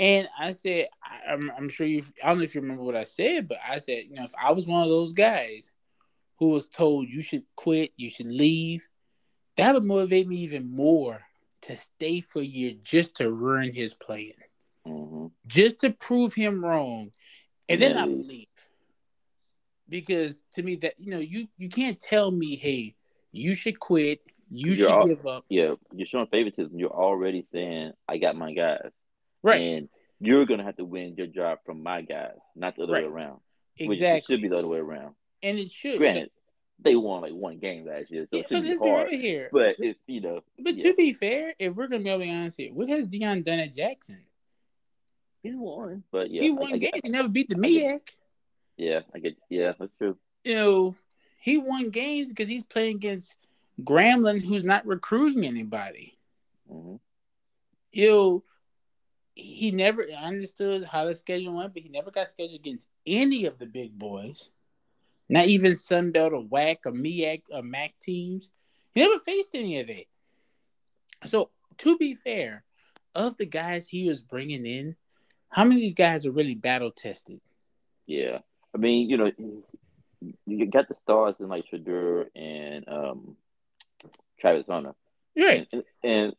And I said, I, I'm, I'm sure you. I don't know if you remember what I said, but I said, you know, if I was one of those guys who was told you should quit, you should leave, that would motivate me even more to stay for a year just to ruin his plan, hmm just to prove him wrong, and then I leave. Because to me, that you know, you you can't tell me, hey, you should quit, you You're should all- give up, Yeah, you're showing favoritism. You're already saying, I got my guys. right? And you're to have to win your job from my guys, not the other way Right. around. Which it exactly, should be the other way around. and it should. Granted, they won like one game last year, so yeah, it but should be let's be hard. real here. But if, you know, But yeah. to be fair, if we're gonna be able to be honest here, what has Deion done at Jackson? he won. But yeah, he I- won I, games. He never beat the I MEAC. yeah, I get, yeah, that's true. You know, he won games because he's playing against Grambling, who's not recruiting anybody. hmm You know, he never I understood how the schedule went, but he never got scheduled against any of the big boys. Not even Sunbelt or WAC or MEAC or MAC teams. He never faced any of it. So, to be fair, of the guys he was bringing in, how many of these guys are really battle tested? Yeah, I mean, you know, you got the stars in like Shedeur and um, Travis Hunter, Right. and, and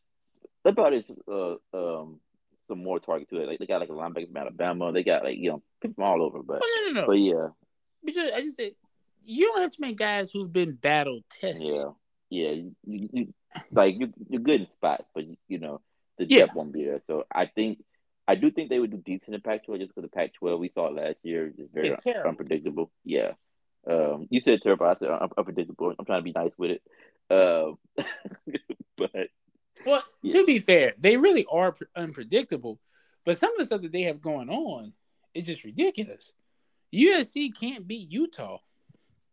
they brought in uh, um, some more target to it. Like they got like a linebacker from Alabama. They got like you know people from all over. But Oh, no, no, no. but yeah, Because I just said you don't have to make guys who've been battle tested. yeah, yeah. You, you, you like you you're good in spots, but you know the Yeah. depth won't be there. So I think. I do think they would do decent in Pac-12 just because the Pac-12 we saw it last year is very terrible. unpredictable. Yeah. Um, you said terrible. I said un- unpredictable. I'm trying to be nice with it. Um, but Well, Yeah. to be fair, they really are pre- unpredictable. But some of the stuff that they have going on is just ridiculous. USC can't beat Utah.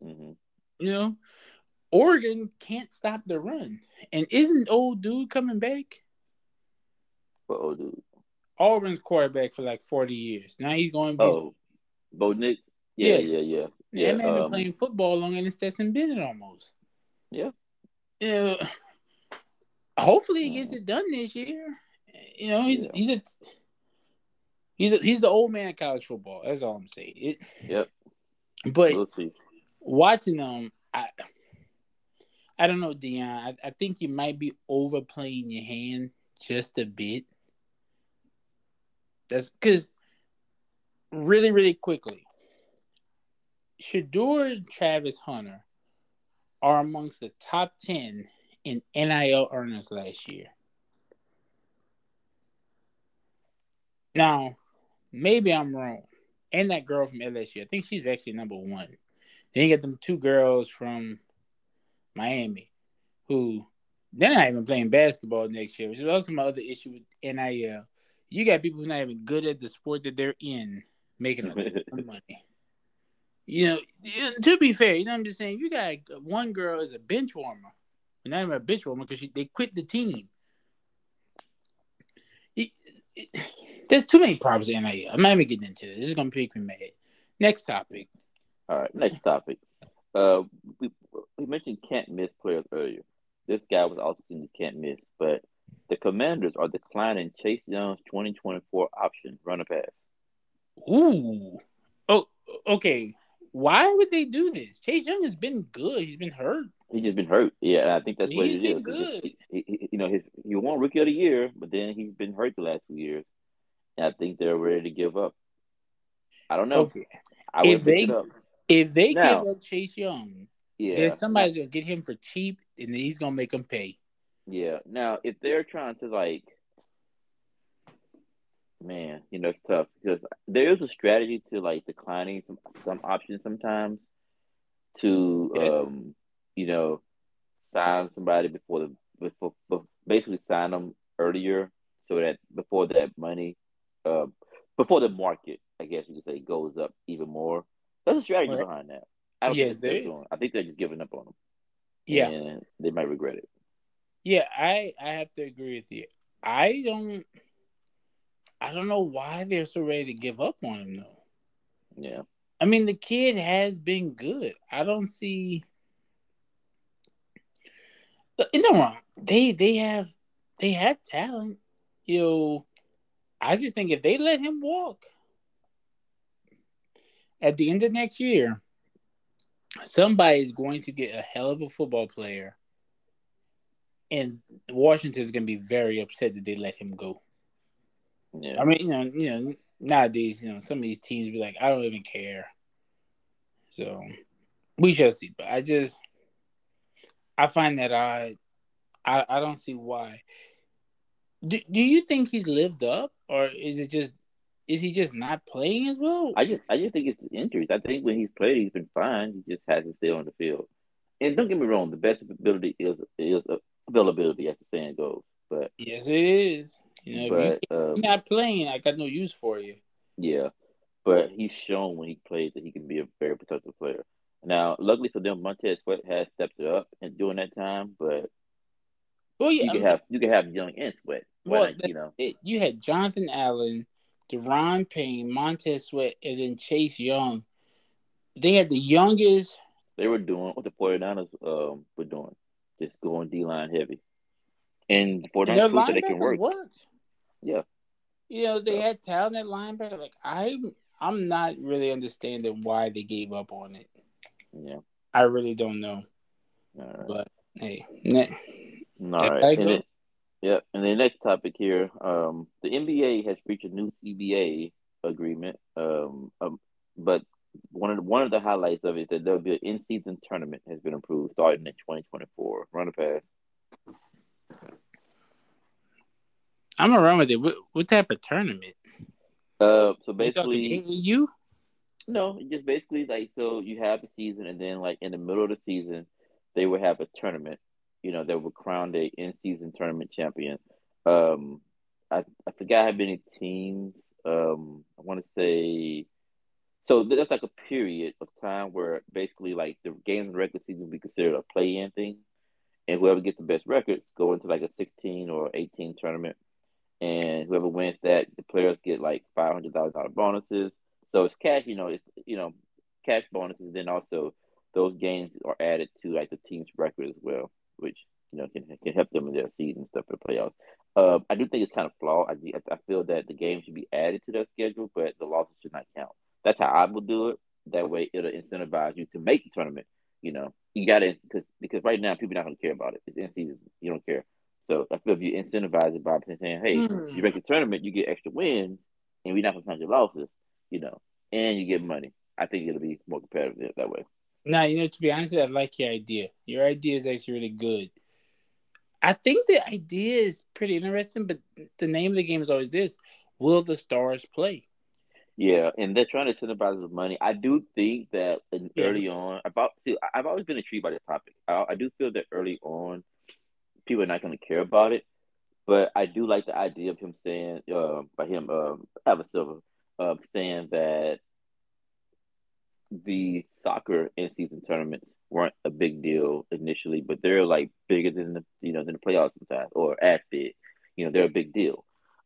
Mhm. You know, Oregon can't stop the run. And isn't old dude coming back? but oh, dude. Auburn's quarterback for like forty years. Now he's going. He's, Oh, Bo Nix. Yeah, Yeah. yeah, yeah, that yeah. man been um, playing football longer than Stetson Bennett almost. Yeah. Know, hopefully he gets it done this year. You know, he's Yeah. he's a he's a, he's the old man of college football. That's all I'm saying. It, Yep. but We'll see. Watching them, I I don't know, Deion. I, I think you might be overplaying your hand just a bit. That's because really, really quickly, Shedeur and Travis Hunter are amongst the top ten in NIL earners last year. Now, maybe I'm wrong. And that girl from LSU, I think she's actually number one. Then you get them two girls from Miami who they're not even playing basketball next year, which is also my other issue with NIL. You got people who are not even good at the sport that they're in making a money. You know, to be fair, you know what I'm just saying? You got one girl is a bench warmer. Not even a bench warmer because they quit the team. It- it- there's too many problems in NIL. I'm not even getting into this. This is going to make me mad. Next topic. All right, next topic. Uh, we we mentioned can't miss players earlier. This guy was also seen as can't miss, but the Commanders are declining Chase Young's 2024 option runner pass. Ooh. Oh, okay. Why would they do this? Chase Young has been good. He's been hurt. He's just been hurt. Yeah, and I think that's what He's it been is. good. He, he- you know, his he won Rookie of the Year, but then he's been hurt the last two years, and I think they're ready to give up. I don't know. Okay. I would If they- it up. If they Now- give up Chase Young, Yeah, then somebody's gonna get him for cheap, and then he's gonna make him pay. Yeah. Now, if they're trying to like, man, you know, it's tough because there is a strategy to like declining some some options sometimes to Yes. um, you know, sign somebody before the before, before basically sign them earlier so that before that money uh before the market, I guess you could say, goes up even more. There's a strategy right. behind that. I don't yes, there is. Doing. I think they're just giving up on him. Yeah, and they might regret it. Yeah, I I have to agree with you. I don't. I don't know why they're so ready to give up on him though. Yeah. I mean, the kid has been good. I don't see. Uh, no wrong. They they have they have talent. You know, I just think if they let him walk at the end of next year, somebody's going to get a hell of a football player, and Washington is going to be very upset that they let him go. Yeah. I mean, you know, you know, nowadays, you know, some of these teams be like, I don't even care. So we shall see. But I just, I find that I, I, I don't see why. Do, do you think he's lived up, or is it just is he just not playing as well? I just I just think it's the injuries. I think when he's played, he's been fine. He just hasn't stayed on the field. And don't get me wrong, the best ability is is availability, as the saying goes. But yes, it is. You know, but, if you're um, not playing, I got no use for you. Yeah, but he's shown when he plays that he can be a very productive player. Now, luckily for them, Montez Sweat has stepped it up and during that time, but well, yeah, you can I mean, have you can have Young and Sweat. Well, not, you know, it, you had Jonathan Allen, Daron Payne, Montez Sweat, and then Chase Young. They had the youngest. They were doing what the 49ers um, were doing, just going D line heavy. And the 49ers proved that they can work. Worked. Yeah. You know, they had talent at linebacker. Like I'm I'm not really understanding why they gave up on it. Yeah. I really don't know. But hey, ne- all right. Yep. And the next topic here, um, the NBA has reached a new CBA agreement. Um, um, but one of the, one of the highlights of it is that there'll be an in-season tournament has been approved starting in 2024. Run a pass. I'm around with it. What, what type of tournament? Uh, so basically, you? No, just basically like so you have a season, and then like in the middle of the season, they would have a tournament you know, that were crowned a in season tournament champion. Um, I I forgot how many teams. Um, I want to say. So there's like a period of time where basically like the games in the regular season will be considered a play-in thing, and whoever gets the best records go into like a 16 or 18 tournament, and whoever wins that, the players get like five hundred thousand dollar bonuses. So it's cash, you know, it's you know, cash bonuses. Then also those games are added to like the team's record as well which you know can can help them in their season stuff for the playoffs. Uh, I do think it's kind of flawed. I, I feel that the game should be added to their schedule, but the losses should not count. That's how I would do it. That way, it'll incentivize you to make the tournament. You know, you got to because because right now people are not going to care about it. It's in season. You don't care. So I feel if you incentivize it by saying, "Hey, mm. you make the tournament, you get extra wins, and we're not going to count your losses," you know, and you get money. I think it'll be more competitive that way. Now, you know, to be honest, I like your idea. Your idea is actually really good. I think the idea is pretty interesting, but the name of the game is always this: Will the stars play? Yeah, and they're trying to incentivize with money. I do think that yeah. early on, about see, I've always been intrigued by this topic. I, I do feel that early on, people are not going to care about it, but I do like the idea of him saying, uh, by him, um, Adam Silver, uh, saying that the soccer in season tournaments weren't a big deal initially, but they're like bigger than the you know than the playoffs sometimes, or as big. You know, they're a big deal.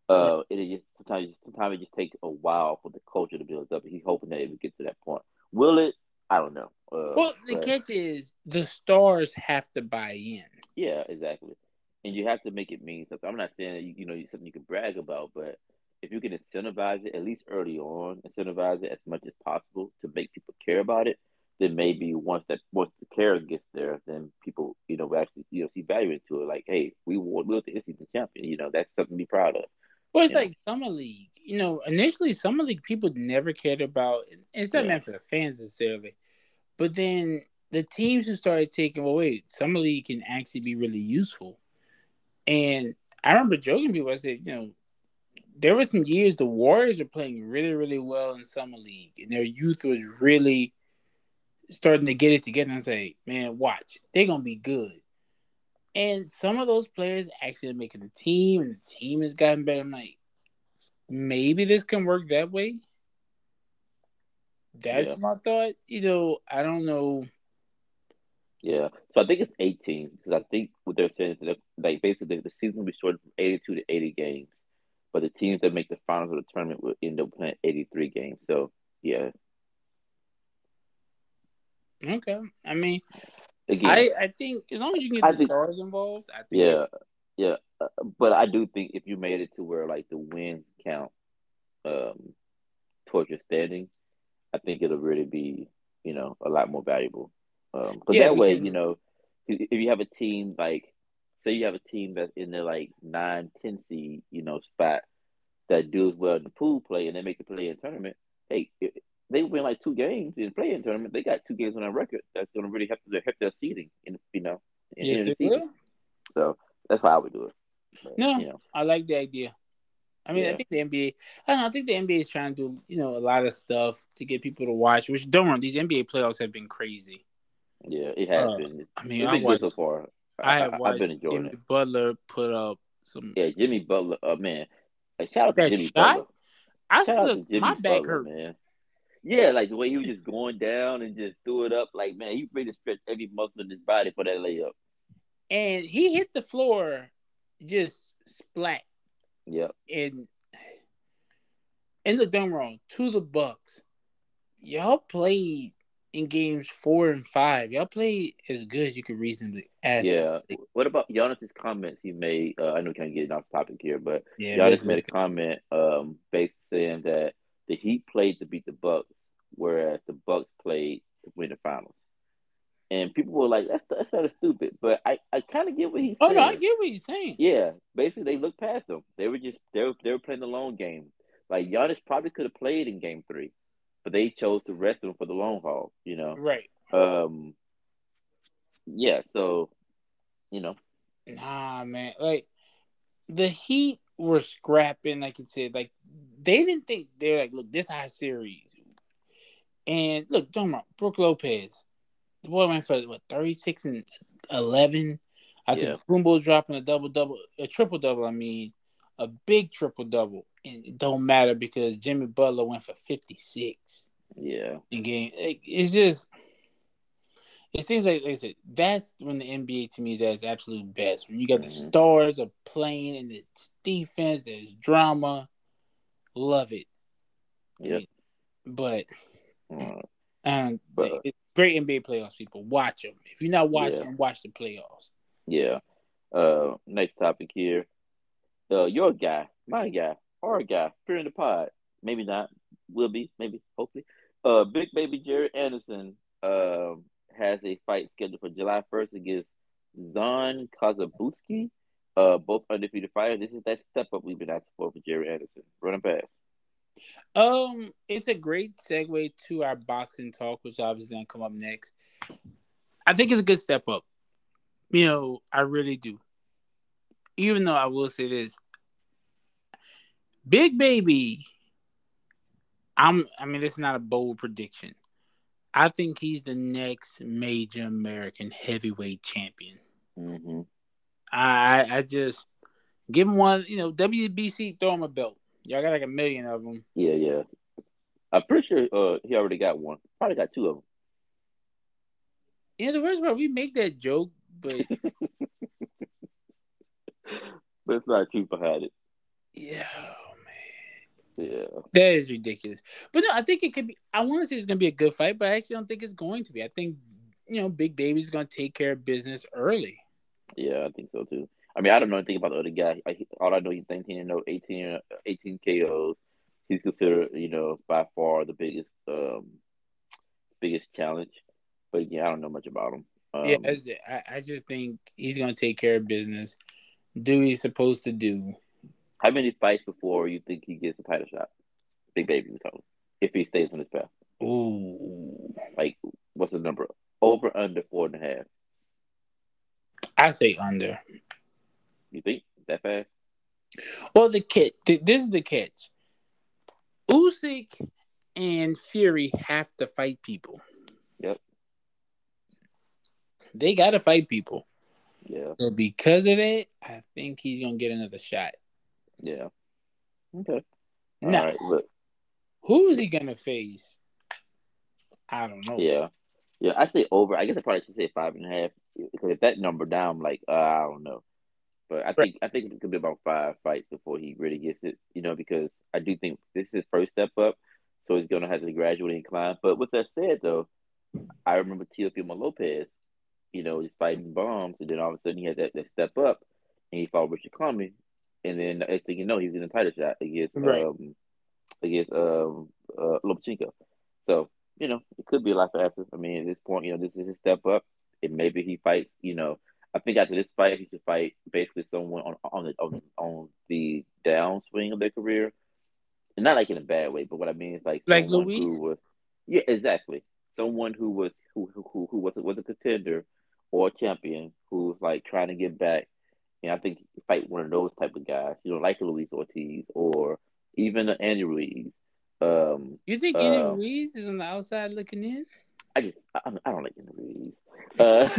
Uh, it just sometimes sometimes it just takes a while for the culture to build up. He's hoping that it will get to that point. Will it? I don't know. Uh, well, the but, catch is the stars have to buy in. Yeah, exactly. And you have to make it mean something. I'm not saying that you, you know something you can brag about, but if you can incentivize it at least early on, incentivize it as much as possible to make people care about it, then maybe once that once the care gets there, then people you know actually you know see value into it. Like, hey, we won, we were the season champion. You know, that's something to be proud of. Well, it's like know? summer league. You know, initially summer league people never cared about. It's not yeah. meant for the fans necessarily, but then the teams who started taking, well, wait, summer league can actually be really useful. And I remember joking people. I said, you know, there were some years the Warriors were playing really, really well in summer league, and their youth was really starting to get it together and say, "Man, watch, they're gonna be good." And some of those players actually are making the team, and the team has gotten better. I'm like, maybe this can work that way. That's Yeah. my thought. You know, I don't know. Yeah, so I think it's 18 because I think what they're saying is that like basically the season will be shortened from 82 to 80 games, but the teams that make the finals of the tournament will end up playing 83 games. So yeah, Okay, I mean, again, I I think as long as you can get I the think- stars involved, I think yeah, yeah, uh, but I do think if you made it to where like the wins count um towards your standing, I think it'll really be you know a lot more valuable. Um, because Yeah, that way, you know, if you have a team like, say you have a team that's in the like nine, ten seed, you know, spot that does well in the pool play and they make the play in tournament, hey, they win like two games in the play in tournament, they got two games on their record. That's going to really help their help their seeding, in you know, in, yes, in the season. So that's how I would do it. But, No. you know, I like the idea. I mean, I Yeah. think the NBA. I don't know. I think the NBA is trying to do you know a lot of stuff to get people to watch. Which don't run. These NBA playoffs have been crazy. yeah, it has Uh, been. I mean, It's I watched. so far. I have I've watched been enjoying Jimmy it. Butler put up some. Yeah, Jimmy Butler, uh, man. Like, shout out to Jimmy shot? Butler. I Shout look, Jimmy my back Butler, hurt. man. Yeah, like the way he was just going down and just threw it up. Like, man, he really stretched every muscle in his body for that layup. and he hit the floor just splat Yeah, and and look don't wrong to the bucks y'all played in games four and five y'all played as good as you could reasonably ask yeah. What about Giannis's comments he made? Uh, I know we can't get off topic here, but yeah Giannis made a comment, um, basically saying that the Heat played to beat the Bucks, whereas the Bucks played to win the finals. And people were like, "That's that's kind of stupid," but I, I kind of get what he's oh saying. no i get what you're saying Yeah, basically they looked past them. They were just they were they were playing the long game. Like Giannis probably could have played in Game Three, but they chose to rest him for the long haul. You know. right Um. Yeah. So, you know. nah man like the heat were scrapping like you said like they didn't think they're like look this high series and look don't wrong, Brook Lopez the boy went for what 36 and 11 I Yeah. think Kumbo's dropping a double double a triple double I mean a big triple double and it don't matter because Jimmy Butler went for 56 Yeah. in game it- it's just it seems like, like I said, that's when the NBA to me is at its absolute best. When you got the Mhm. stars are playing and it's defense, there's drama. Love it. Mean, but Uh, and But- it's great NBA playoffs, people. Watch them. If you're not watching Yeah. watch the playoffs. yeah. Uh. Next topic here. Uh. Your guy, my guy, our guy, fear in the pod. Maybe not. Will be. Maybe. Hopefully. Uh. Big baby Jared Anderson. Um. has a fight scheduled for July 1st against Zhan Kossobutskiy. Uh, both undefeated fighters. This is that step up we've been asking for for Jared Anderson. Running past. Um, it's a great segue to our boxing talk, which obviously gonna come up next. I think it's a good step up. You know, I really do. Even though I will say this, Big Baby. I'm. I mean, this is not a bold prediction. I think he's the next major American heavyweight champion. Mm-hmm. I I just give him one. You know, WBC throw him a belt. Y'all got like a million of them. Yeah, yeah. I'm pretty sure uh, he already got one. Probably got two of them. Yeah, the worst part, we make that joke, but But it's not truth behind it. yeah, oh, man, Yeah. that is ridiculous. But no, I think it could be. I want to say it's gonna be a good fight, but I actually don't think it's going to be. I think you know, Big Baby's gonna take care of business early. Yeah, I think so too. I mean, I don't know anything about the other guy. I, all I know he's 19 and 0, 18, 18 KOs. He's considered, you know, by far the biggest, um, biggest challenge. But yeah, I don't know much about him. Um, yeah. I, I just think he's gonna take care of business. Do he's supposed to do. how many fights before you think he gets a title shot? Big baby, talking. If he stays on his path, Ooh, like what's the number? Over under four and a half. I say under. You think that fast? Well, the catch. This is the catch. Usyk and Fury have to fight people. Yep. They got to fight people. Yeah, So because of it, I think he's gonna get another shot. yeah. Okay. Now, All right, look, who is he gonna face? I don't know. yeah, yeah. I say over. I guess I probably should say five and a half because if that number down, I'm like, uh, I don't know. But I think I think it could be about five fights before he really gets it. You know, because I do think this is his first step up, so he's gonna have to gradually incline. But with that said, though, I remember Teofimo Lopez. You know, he's fighting bombs, and then all of a sudden he had that, that step up, and he fought Richard Comey, and then the next thing you know, he's in a title shot against Right. um against um uh Lomachenko. So you know, it could be a lot faster. I mean, at this point, you know, this is his step up, and maybe he fights. You know, I think after this fight, he should fight basically someone on on the on, on the downswing of their career, and not like in a bad way, but what I mean is like Like Luis? was yeah, exactly. Someone who was who who who, who was was a contender or a champion who's like trying to get back. And I think fight one of those type of guys, you know, like a Luis Ortiz or even an Andy Ruiz. Um, You think Andy Uh, Ruiz is on the outside looking in? I just I, I don't like Andy Ruiz. Uh,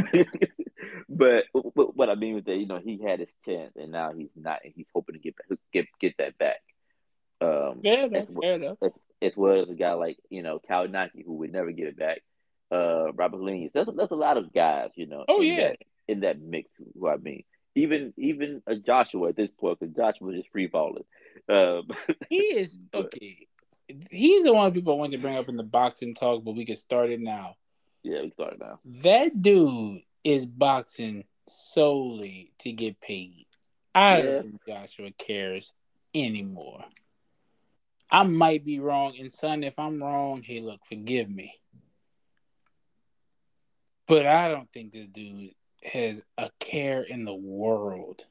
but, but what I mean with that, you know, he had his chance and now he's not, and he's hoping to get back, get get that back. Um, Fair enough. as, Fair enough. as, as well as a guy like you know Cal Naki who would never get it back. Uh, Robert Helenius. That's, there's a lot of guys, you know. Oh in yeah. that, in that mix. Who I mean, even even a Joshua at this point, because Joshua just free falling. Um, He is okay. He's the one people want to bring up in the boxing talk, but we can start it now. yeah, we started now. That dude is boxing solely to get paid. I Yeah. don't think Joshua cares anymore. I might be wrong, and son, if I'm wrong, hey, look, forgive me. But I don't think this dude has a care in the world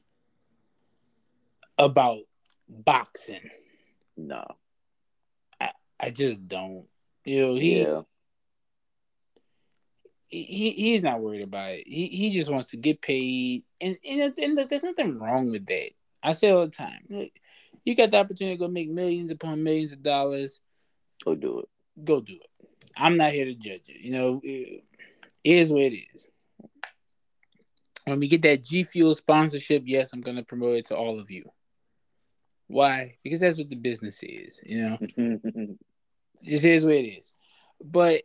about boxing. No. I I just don't. You know, he yeah. he he's not worried about it. He he just wants to get paid, and and, and look, there's nothing wrong with that. I say all the time, look, you got the opportunity to go make millions upon millions of dollars. Go do it. Go do it. I'm not here to judge it. You know, is what it is. When we get that G Fuel sponsorship, yes, I'm going to promote it to all of you. Why? Because that's what the business is. You know, just is what it is. But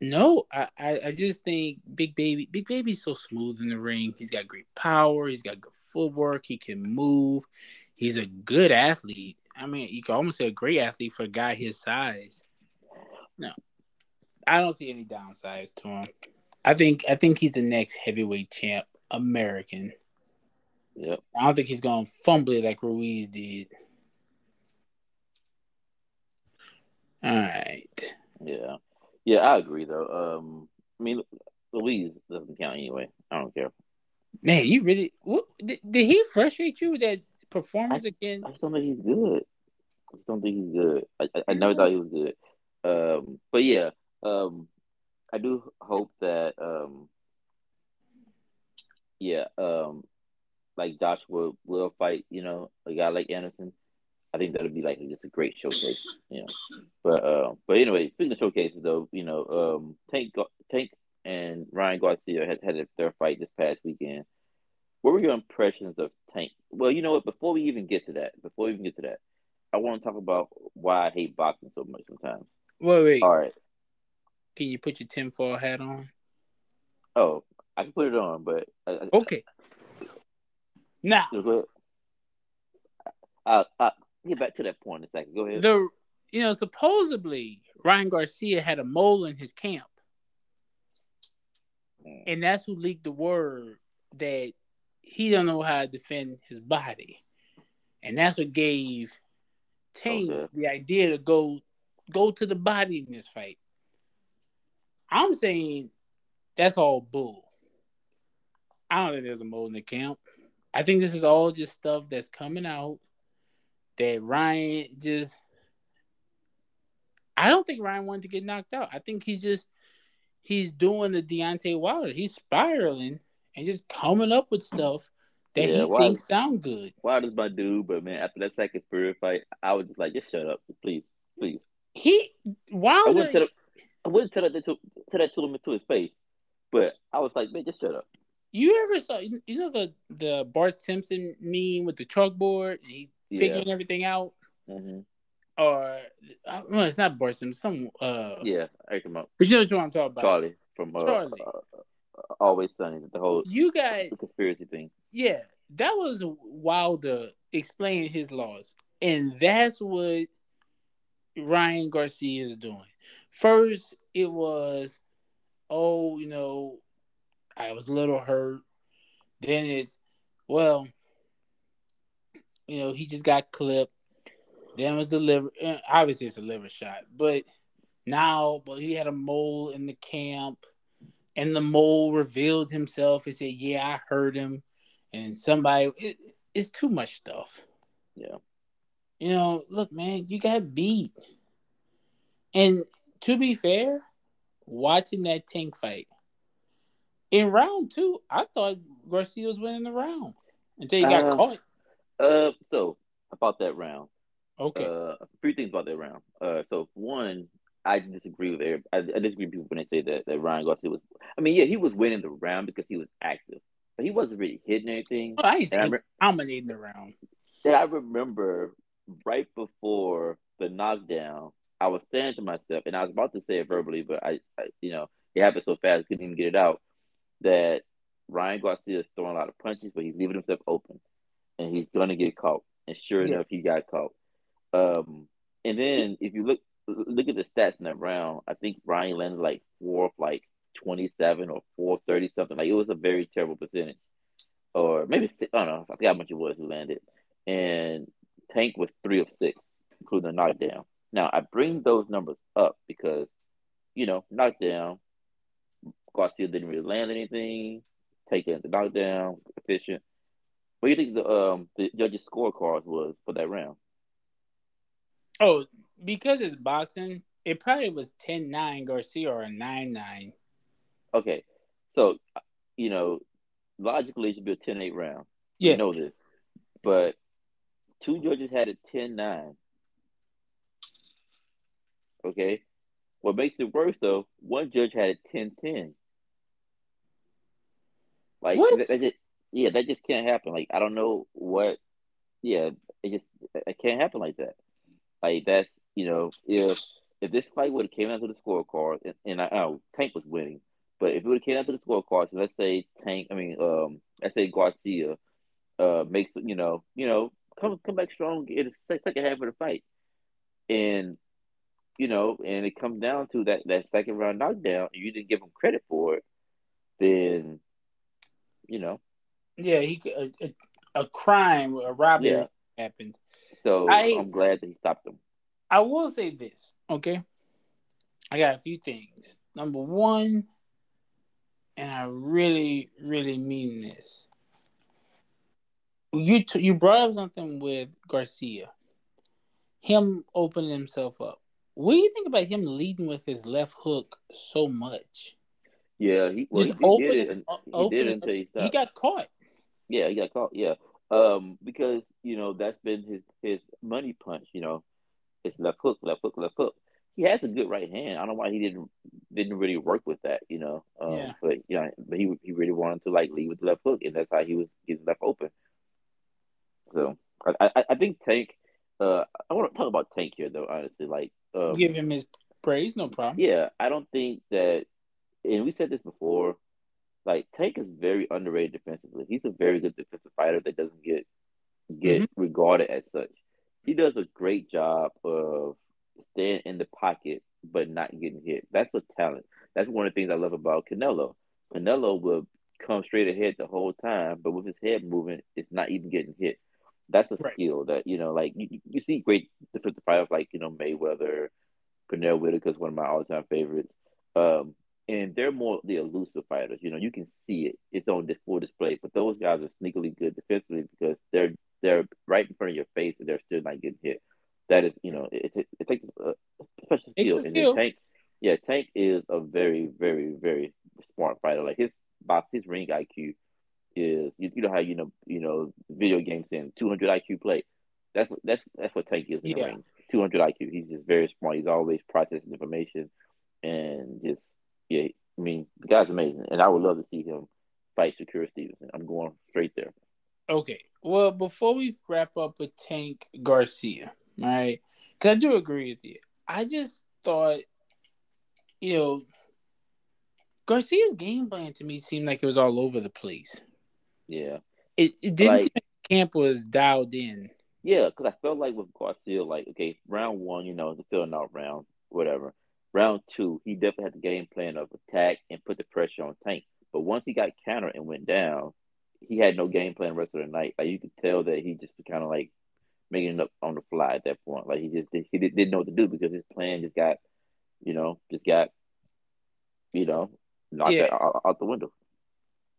no, I, I, I just think Big Baby, Big Baby's so smooth in the ring. He's got great power. He's got good footwork. He can move. He's a good athlete. I mean, you can almost say a great athlete for a guy his size. No, I don't see any downsides to him. I think I think he's the next heavyweight champ, American. yep. I don't think he's gonna fumble it like Ruiz did. All right. Yeah. Yeah, I agree though. Um, I mean, Ruiz doesn't count anyway. I don't care. Man, you really what, did, did he frustrate you with that performance again? I don't think he's good. I don't think he's good. I, I, I never thought he was good. Um, but yeah, um, I do hope that um, yeah, um, like Joshua will fight. You know, a guy like Anderson. I think that'll be like just a great showcase. You know, but uh, but anyway, speaking of showcases though, you know, um, Tank Tank and Ryan Garcia had had their fight this past weekend. What were your impressions of Tank? Well, you know what? Before we even get to that, before we even get to that, I want to talk about why I hate boxing so much sometimes. Wait, wait. All right. Can you put your tinfoil hat on? Oh, I can put it on, but I, Okay. Now. I'll, I'll get back to that point in a second. Go ahead. the you know supposedly Ryan Garcia had a mole in his camp, Mm. and that's who leaked the word that he don't know how to defend his body, and that's what gave Tank Okay. the idea to go go to the body in this fight. I'm saying that's all bull. I don't think there's a mole in the camp. I think this is all just stuff that's coming out that Ryan just. I don't think Ryan wanted to get knocked out. I think he's just he's doing the Deontay Wilder. He's spiraling and just coming up with stuff that Yeah, he Wilder- thinks sound good. Wilder's my dude, but man, after that second Fury fight, I was just like, just shut up, please, please. He I Wilder. wouldn't tell, I wouldn't tell that to, tell that to him to his face, but I was like, man, just shut up. You ever saw you know the the Bart Simpson meme with the chalkboard and he Yeah, figuring everything out? Mhm. or uh, well, it's not Bart Simpson. Some uh, Yeah, I come up. but you know what I'm talking about. Charlie from uh, Charlie. uh, uh, Always Sunny, the whole You got conspiracy thing. yeah, that was Wilder explaining his laws, and that's what Ryan Garcia is doing. First, it was, oh, you know, I was a little hurt. Then it's, well, you know, he just got clipped. Then it was the liver. eh, Obviously, it's a liver shot, but now, but he had a mole in the camp, and the mole revealed himself and said, "Yeah, I heard him." And somebody, it, it's too much stuff. Yeah. You know, look, man, you got beat. And to be fair, watching that tank fight in round two, I thought Garcia was winning the round until he got Uh, caught. Uh, so about that round. Okay. Uh, a few things about that round. Uh, so one, I disagree with Eric. I, I disagree with people when they say that, that Ryan Garcia was. I mean, yeah, he was winning the round because he was active, but he wasn't really hitting anything. Oh, I ain't dominating the round. and I remember right before the knockdown, I was saying to myself, and I was about to say it verbally, but I, I you know, it happened so fast, couldn't even get it out. That Ryan Garcia is throwing a lot of punches, but he's leaving himself open, and he's gonna get caught. And sure Yeah. enough, he got caught. Um, and then if you look look at the stats in that round, I think Ryan landed like four of like twenty seven or four thirty something. Like it was a very terrible percentage, or maybe I don't know. I forgot how much it was he landed. And Tank was three of six, including a knockdown. Now I bring those numbers up because you know knockdown. Garcia didn't really land anything. Taking the knockdown, efficient. What do you think the um the judges' scorecards was for that round? Oh, because it's boxing, it probably was 10-9 Garcia or a 9-9. Okay, so you know, logically it should be a 10-8 round. Yes. You know this, but two judges had it 10-9. Okay, what makes it worse though? One judge had it 10-10. Like What? that, that just, yeah, that just can't happen. Like I don't know what. Yeah, it just it can't happen like that. Like that's you know if if this fight would have came down to the scorecard and, and I, know Tank was winning, but if it would have came down to the scorecard, so let's say Tank, I mean, um, let's say Garcia, uh, makes you know you know come come back strong in the sec- second half of the fight, and you know, and it comes down to that that second round knockdown, and you didn't give him credit for it, then you know, Yeah, he a, a, a crime, a robbery Yeah. happened. so I- I'm glad that he stopped him. I will say this, okay? I got a few things. Number one, and I really, really mean this. You t- you brought up something with Garcia, him opening himself up. What do you think about him leading with his left hook so much? Yeah, he well, Just he, he open did it- and o- he open did it it until he stopped. He got caught. Yeah, he got caught. Yeah, um, because you know that's been his his money punch. You know, his left hook, left hook, left hook. He has a good right hand. I don't know why he didn't didn't really work with that. You know, um, Yeah. but yeah, but he he really wanted to like lead with the left hook, and that's how he was getting left open. So I I, I think Tank. Uh, I want to talk about Tank here though. Honestly, like um, Give him his praise, no problem. yeah, I don't think that, and we said this before. Like Tank is very underrated defensively. He's a very good defensive fighter that doesn't get get regarded as such. He does a great job of staying in the pocket but not getting hit. That's a talent. That's one of the things I love about Canelo. Canelo will come straight ahead the whole time, but with his head moving, it's not even getting hit. That's a Right. skill that you know, like you, you see great defensive fighters like you know Mayweather, Pernell Whitaker is one of my all-time favorites. Um, and they're more the elusive fighters. You know, you can see it; it's on this full display. But those guys are sneakily good defensively because they're they're right in front of your face and they're still not getting hit. That is, you know, it, it, it takes a special skill. a And skill. Tank, yeah, Tank is a very, very, very smart fighter. Like his box, his ring IQ is, you, you know how you know, you know, video games saying 200 IQ play. That's what that's that's what Tank is in the Yeah. ring. 200 IQ. He's just very smart. He's always processing information and just yeah. I mean, the guy's amazing, and I would love to see him fight Shakur Stevenson. I'm going straight there. Okay. Well, before we wrap up with Tank Garcia, right? Because I do agree with you. I just thought, you know, Garcia's game plan to me seemed like it was all over the place. Yeah. It, it didn't Like- seem like camp was dialed in. Yeah, because I felt like with Garcia, like, okay, round one, you know, the filling out round, whatever. Round two, he definitely had the game plan of attack and put the pressure on Tank. But once he got countered and went down, he had no game plan the rest of the night. Like you could tell that he just kind of like making it up on the fly at that point. Like he just did, he did, didn't know what to do because his plan just got, you know, just got, you know, knocked Yeah. out, out the window.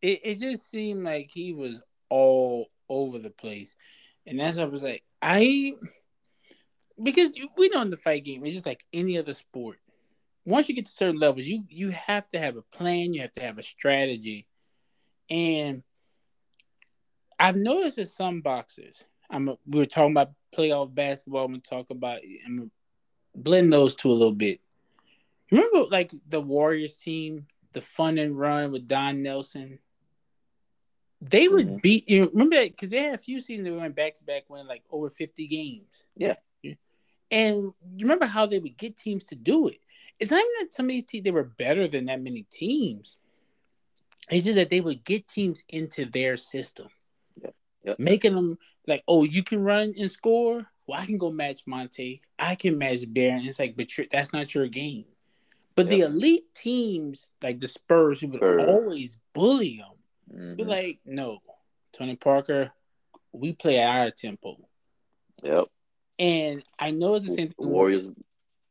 It it just seemed like he was all over the place, and that's why I was like, I because we know in the fight game it's just like any other sport. Once you get to certain levels, you you have to have a plan, you have to have a strategy, and I've noticed with some boxers. I'm a, we were talking about playoff basketball. I'm gonna talk about. I'm gonna blend those two a little bit. Remember, like the Warriors team, the fun and run with Don Nelson. They would Mhm. beat you. Remember because they had a few seasons they went back to back, win like over fifty games. Yeah. And you remember how they would get teams to do it? It's not even that some of these teams they were better than that many teams. It's just that they would get teams into their system, Yep. Yep. making them like, "Oh, you can run and score. Well, I can go match Monta. I can match Baron." It's like, but that's not your game. But the elite teams, like the Spurs, who would Spurs. always bully them, be Mhm. like, "No, Tony Parker, we play at our tempo." Yep. And I know it's the same The. Warriors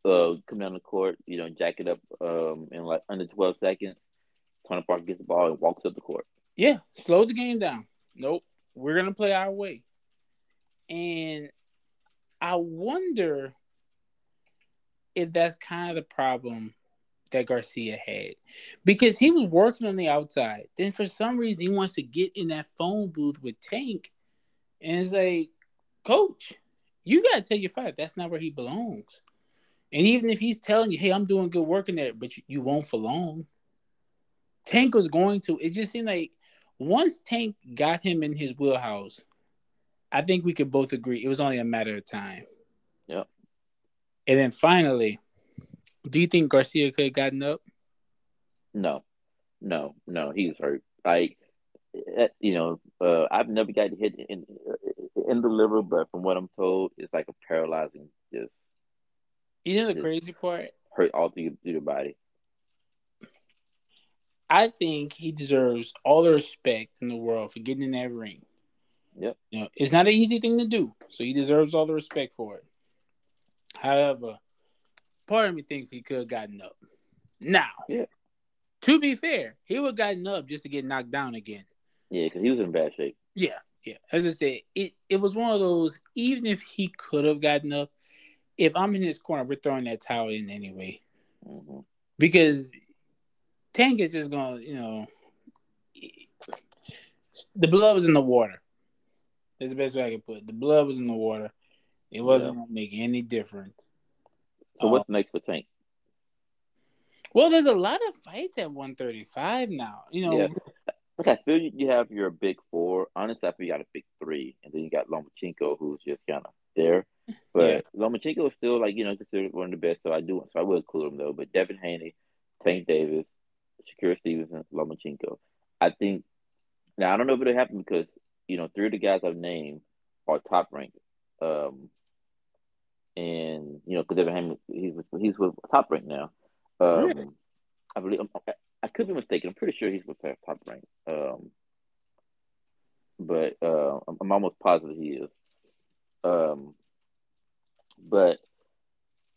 uh, come down the court, you know, jack it up um, in like under 12 seconds. Tony Parker gets the ball and walks up the court. Yeah, slow the game down. Nope, we're gonna play our way. And I wonder if that's kind of the problem that Garcia had, because he was working on the outside. Then for some reason he wants to get in that phone booth with Tank, and it's like, Coach, you gotta tell your fighter that's not where he belongs. And even if he's telling you, "Hey, I'm doing good work in there," but you, you won't for long. Tank was going to. It just seemed like once Tank got him in his wheelhouse, I think we could both agree it was only a matter of time. Yep. And then finally, do you think Garcia could have gotten up? No, no, no. He's hurt. Like, eh, you know, uh, I've never got hit in in the liver, but from what I'm told, it's like a paralyzing, just You know the crazy part? hurt all through, through the body. I think he deserves all the respect in the world for getting in that ring. Yep. You know, it's not an easy thing to do, so he deserves all the respect for it. However, part of me thinks he could have gotten up. Now, Yeah. to be fair, he would have gotten up just to get knocked down again. Yeah, because he was in bad shape. Yeah, yeah. As I said, it, it was one of those, even if he could have gotten up, if I'm in his corner, we're throwing that towel in anyway. hmm Because Tank is just going to, you know, the blood was in the water. That's the best way I can put it. The blood was in the water. It wasn't going to make any difference. So Um, what's next for Tank? Well, there's a lot of fights at 135 now. You know, Yeah. Look, I feel you, you have your big four. Honestly, I feel you got a big three, and then you got Lomachenko, who's just kind of there. But Lomachenko is still like you know considered one of the best. So I do, so I will include him though. But Devin Haney, Tank Davis, Shakur Stevenson, Lomachenko. I think now I don't know if it'll happen because you know three of the guys I've named are top ranked. Um, and you know because Devin Haney he's with, he's with top rank now. Um, Really? I believe I, I could be mistaken. I'm pretty sure he's with top top rank. Um, but uh, I'm, I'm almost positive he is. Um, but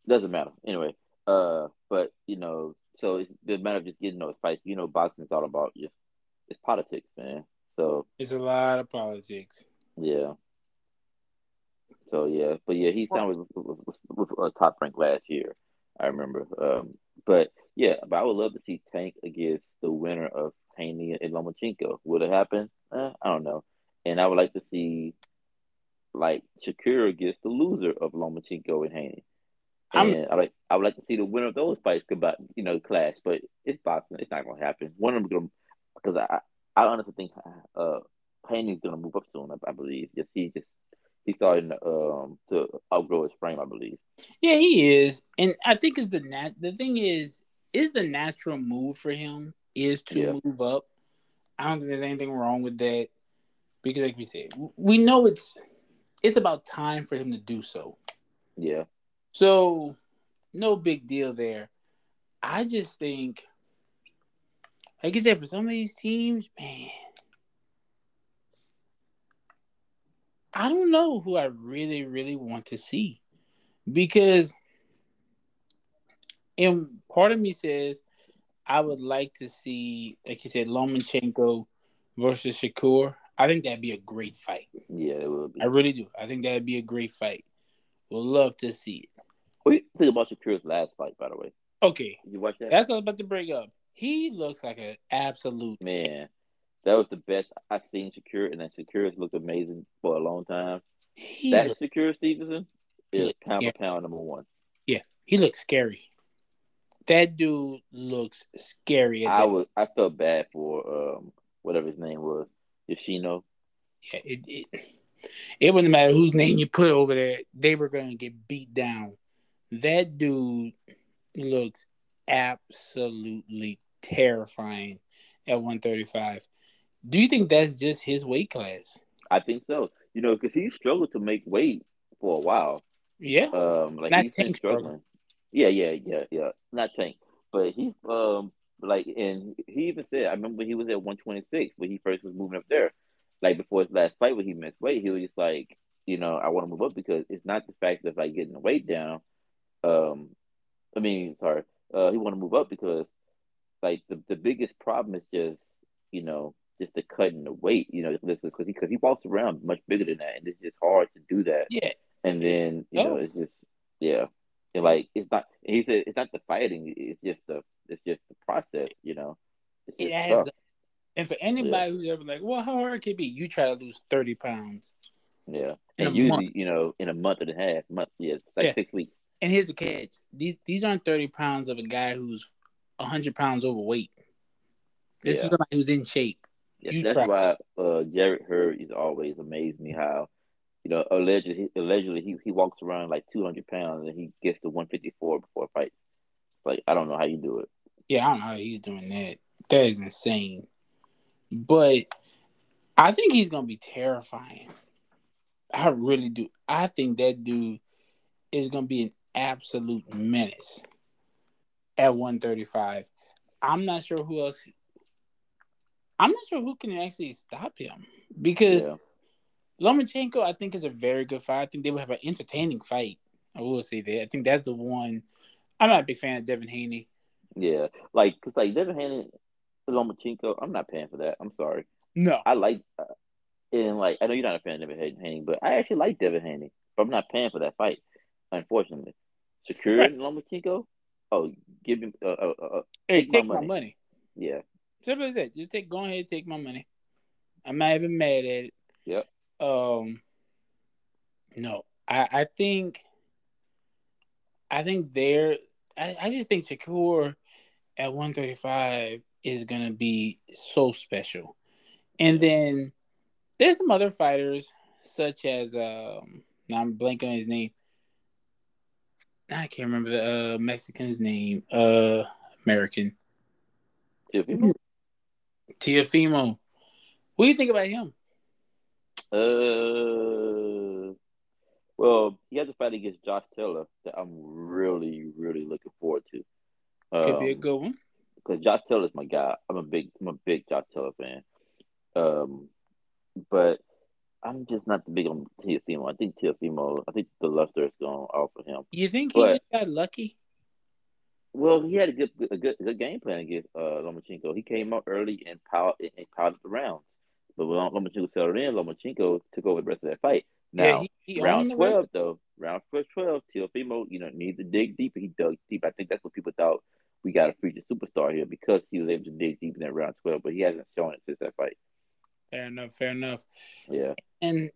doesn't matter anyway. Uh, but you know, so it's the matter of just getting those fights. You know, boxing is all about just it's politics, man. So it's a lot of politics. yeah. So yeah, but yeah, he signed with, with, with, with uh, top rank last year. I remember. Um, but yeah, but I would love to see Tank against the winner of Haney and Lomachenko. Would it happen? Eh, I don't know. And I would like to see like Shakur against the loser of Lomachenko and Haney. I'm- And I like I would like to see the winner of those fights combine, you know, clash. But it's boxing; it's not gonna happen. One of them gonna because I I honestly think uh Haney's gonna move up soon. I, I believe. Just he just he's starting um to outgrow his frame, I believe. Yeah, he is, and I think is the nat. The thing is, is the natural move for him is to Yeah. move up. I don't think there's anything wrong with that because, like we said, we know it's it's about time for him to do so. Yeah, So, no big deal there. I just think, like I said, for some of these teams, man, I don't know who I really, really want to see because, and part of me says I would like to see, like you said, Lomachenko versus Shakur. I think that'd be a great fight. yeah, it will be. I really do. I think that'd be a great fight. Would love to see it. What do you think about Shakur's last fight, by the way? Okay, Did you watch that? That's what I was about to bring up. He looks like an absolute. Man, that was the best I've seen Shakur, and then Shakur has looked amazing for a long time. He That look- Shakur Stevenson is pound yeah. for pound number one. Yeah, he looks scary. That dude looks scary. I was I felt bad for um whatever his name was, Yoshino. Yeah, it, it it wouldn't matter whose name you put over there. They were going to get beat down. That dude looks absolutely terrifying at 135. Do you think that's just his weight class? I think so. You know, because he struggled to make weight for a while. Yeah. Um, like Not he's been struggling. struggling. Yeah, yeah, yeah, yeah. Not Tank, but he's um like, and he even said, I remember he was at 126 when he first was moving up there, like before his last fight when he missed weight, he was just like, you know, I want to move up because it's not the fact of like getting the weight down. Um, I mean, sorry, uh, he want to move up because like the the biggest problem is just you know just the cutting the weight, you know, this is because he because he walks around much bigger than that, and it's just hard to do that. Yeah. And then you know it's just yeah, and like it's not. He said it's not the fighting; it's just the it's just the process. You know, It adds up. And for anybody who's ever like, well, how hard can it be? You try to lose 30 pounds. Yeah, and usually month. you know in a month and a half, month yeah, it's like Yeah. six weeks. And here's the catch: these these aren't thirty pounds of a guy who's hundred pounds overweight. This Yeah. is somebody who's in shape. Yes, that's why uh, Jarrett Hurd is always amazed me how, you know, allegedly, allegedly he, he walks around like 200 pounds and he gets to 154 before a fight. Like, I don't know how you do it. Yeah, I don't know how he's doing that. That is insane. But I think he's gonna be terrifying. I really do. I think that dude is gonna be an absolute menace at 135. I'm not sure who else. I'm not sure who can actually stop him because Yeah. Lomachenko, I think, is a very good fight. I think they will have an entertaining fight. I will say that. I think that's the one. I'm not a big fan of Devin Haney. Yeah. Like, because, like, Devin Haney, Lomachenko, I'm not paying for that. I'm sorry. No, I like, uh, and, like, I know you're not a fan of Devin Haney, but I actually like Devin Haney. But I'm not paying for that fight, unfortunately. Shakur Right. Lomachenko? Oh, give me, uh, uh, uh, uh, hey, Take my take my money. money. yeah. Simple as that. Just take. Go ahead, take my money. I'm not even mad at it. Yep. Um. No, I. I think. I think there. I, I just think Shakur at 135 is gonna be so special, and then there's some other fighters such as um. I'm blanking on his name. I can't remember the uh, Mexican's name. Uh, American. Teofimo? Teofimo. What do you think about him? Uh, well, he has a fight against Josh Taylor that I'm really, really looking forward to. Could be a Um, good one. because Josh Taylor's my guy. I'm a big, I'm a big Josh Taylor fan. Um, but I'm just not the big on Teofimo. I think Teofimo. I think the luster is going off of him. You think he but- just got lucky? Well, he had a good, a good, good game plan against uh, Lomachenko. He came up early and piled and piled up the rounds. But when Lomachenko settled in, Lomachenko took over the rest of that fight. Now, yeah, he, he round owned the rest twelve of- though, round first twelve, Teofimo, you know, needs to dig deep. He dug deep. I think that's what people thought we got a future superstar here because he was able to dig deep in that round twelve, but he hasn't shown it since that fight. Fair enough. Fair enough. Yeah, And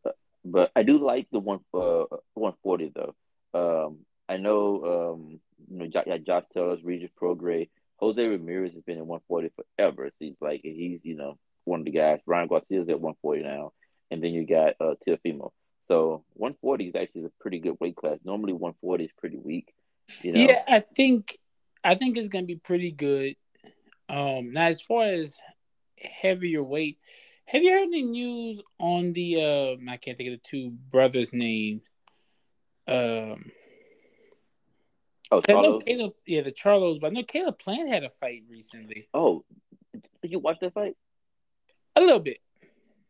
but I do like the one uh one forty though. Um, I know um you know Josh, yeah, Josh Taylor's Regis Prograis. Jose Ramirez has been in one forty forever. It seems like he's you know one of the guys. Ryan Garcia's at one forty now, and then you got uh Teofimo. So 140 is actually a pretty good weight class. Normally 140 is pretty weak. You know? Yeah, I think I think it's gonna be pretty good. Um, now as far as heavier weight, have you heard any news on the? Uh, I can't think of the two brothers' names. Um, oh, I know Caleb, yeah, the Charlos, but I know Caleb Plant had a fight recently. Oh, did you watch that fight? A little bit.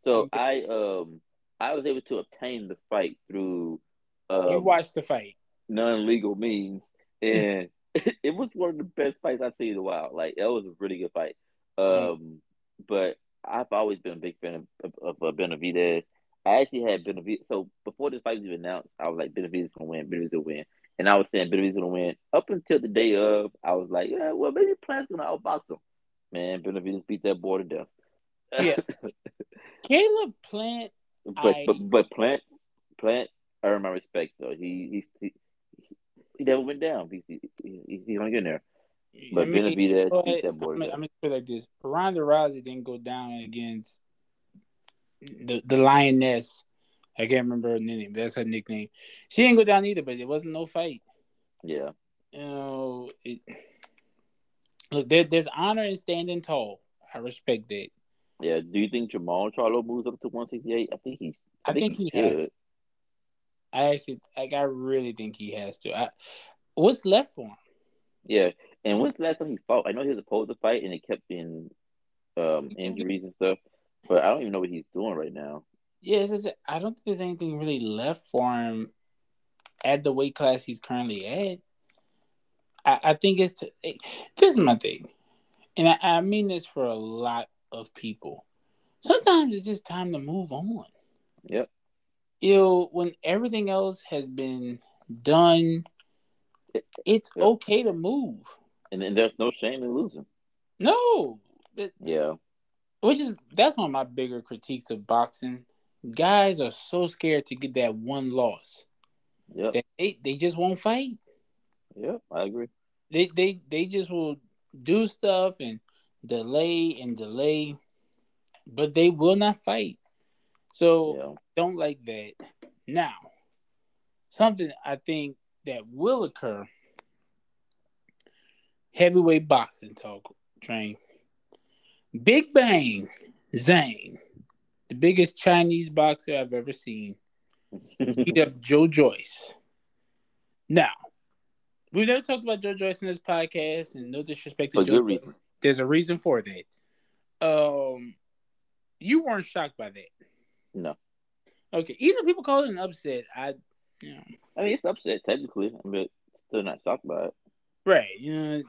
So I um I was able to obtain the fight through um, you watched the fight. non-legal means, and it was one of the best fights I've seen in a while. Like it was a really good fight. Um, but I've always been a big fan of, of, of uh, Benavidez. I actually had Benavidez. So before this fight was even announced, I was like, Benavidez gonna win. Benavidez gonna win. And I was saying Benavidez gonna win up until the day of. I was like, yeah, well, maybe Plant's gonna outbox him. Man, Benavidez beat that boy to death. Yeah. Caleb Plant, but, I- but but Plant Plant earned my respect though. He he he, he never went down. He, he, he, he hung in there. But I mean, Benavidez but beat that boy. I'm, I'm gonna put it like this: Ronda Rousey didn't go down against the the lioness. I can't remember her name. That's her nickname. She didn't go down either, but it wasn't no fight. Yeah. You know, it, look, there, there's honor in standing tall. I respect that. Yeah. Do you think Jermall Charlo moves up to 168? I think he. I, I think, think he, he has. should. I actually, like, I really think he has to. I, what's left for him? Yeah. And when's the last time he fought? I know he was supposed to fight, and it kept being um, injuries and stuff. But I don't even know what he's doing right now. Yeah, it's just, I don't think there's anything really left for him at the weight class he's currently at. I, I think it's to, it, this is my thing, and I, I mean this for a lot of people. Sometimes it's just time to move on. Yep. You know, when everything else has been done, it's Yeah. okay to move. And then there's no shame in losing. No, that, Yeah. which is that's one of my bigger critiques of boxing. Guys are so scared to get that one loss Yep. that they, they just won't fight. Yep. I agree. They they they just will do stuff and delay and delay, but they will not fight. So Yeah. don't like that. Now, something I think that will occur. Heavyweight boxing talk train. Big Bang Zhang, the biggest Chinese boxer I've ever seen, beat up Joe Joyce. Now, we've never talked about Joe Joyce in this podcast, and no disrespect to For Joe Joyce. reason. There's a reason for that. Um, you weren't shocked by that. no. Okay, even though people call it an upset, I, you know, I mean, it's upset technically. But still not shocked by it. right, you know,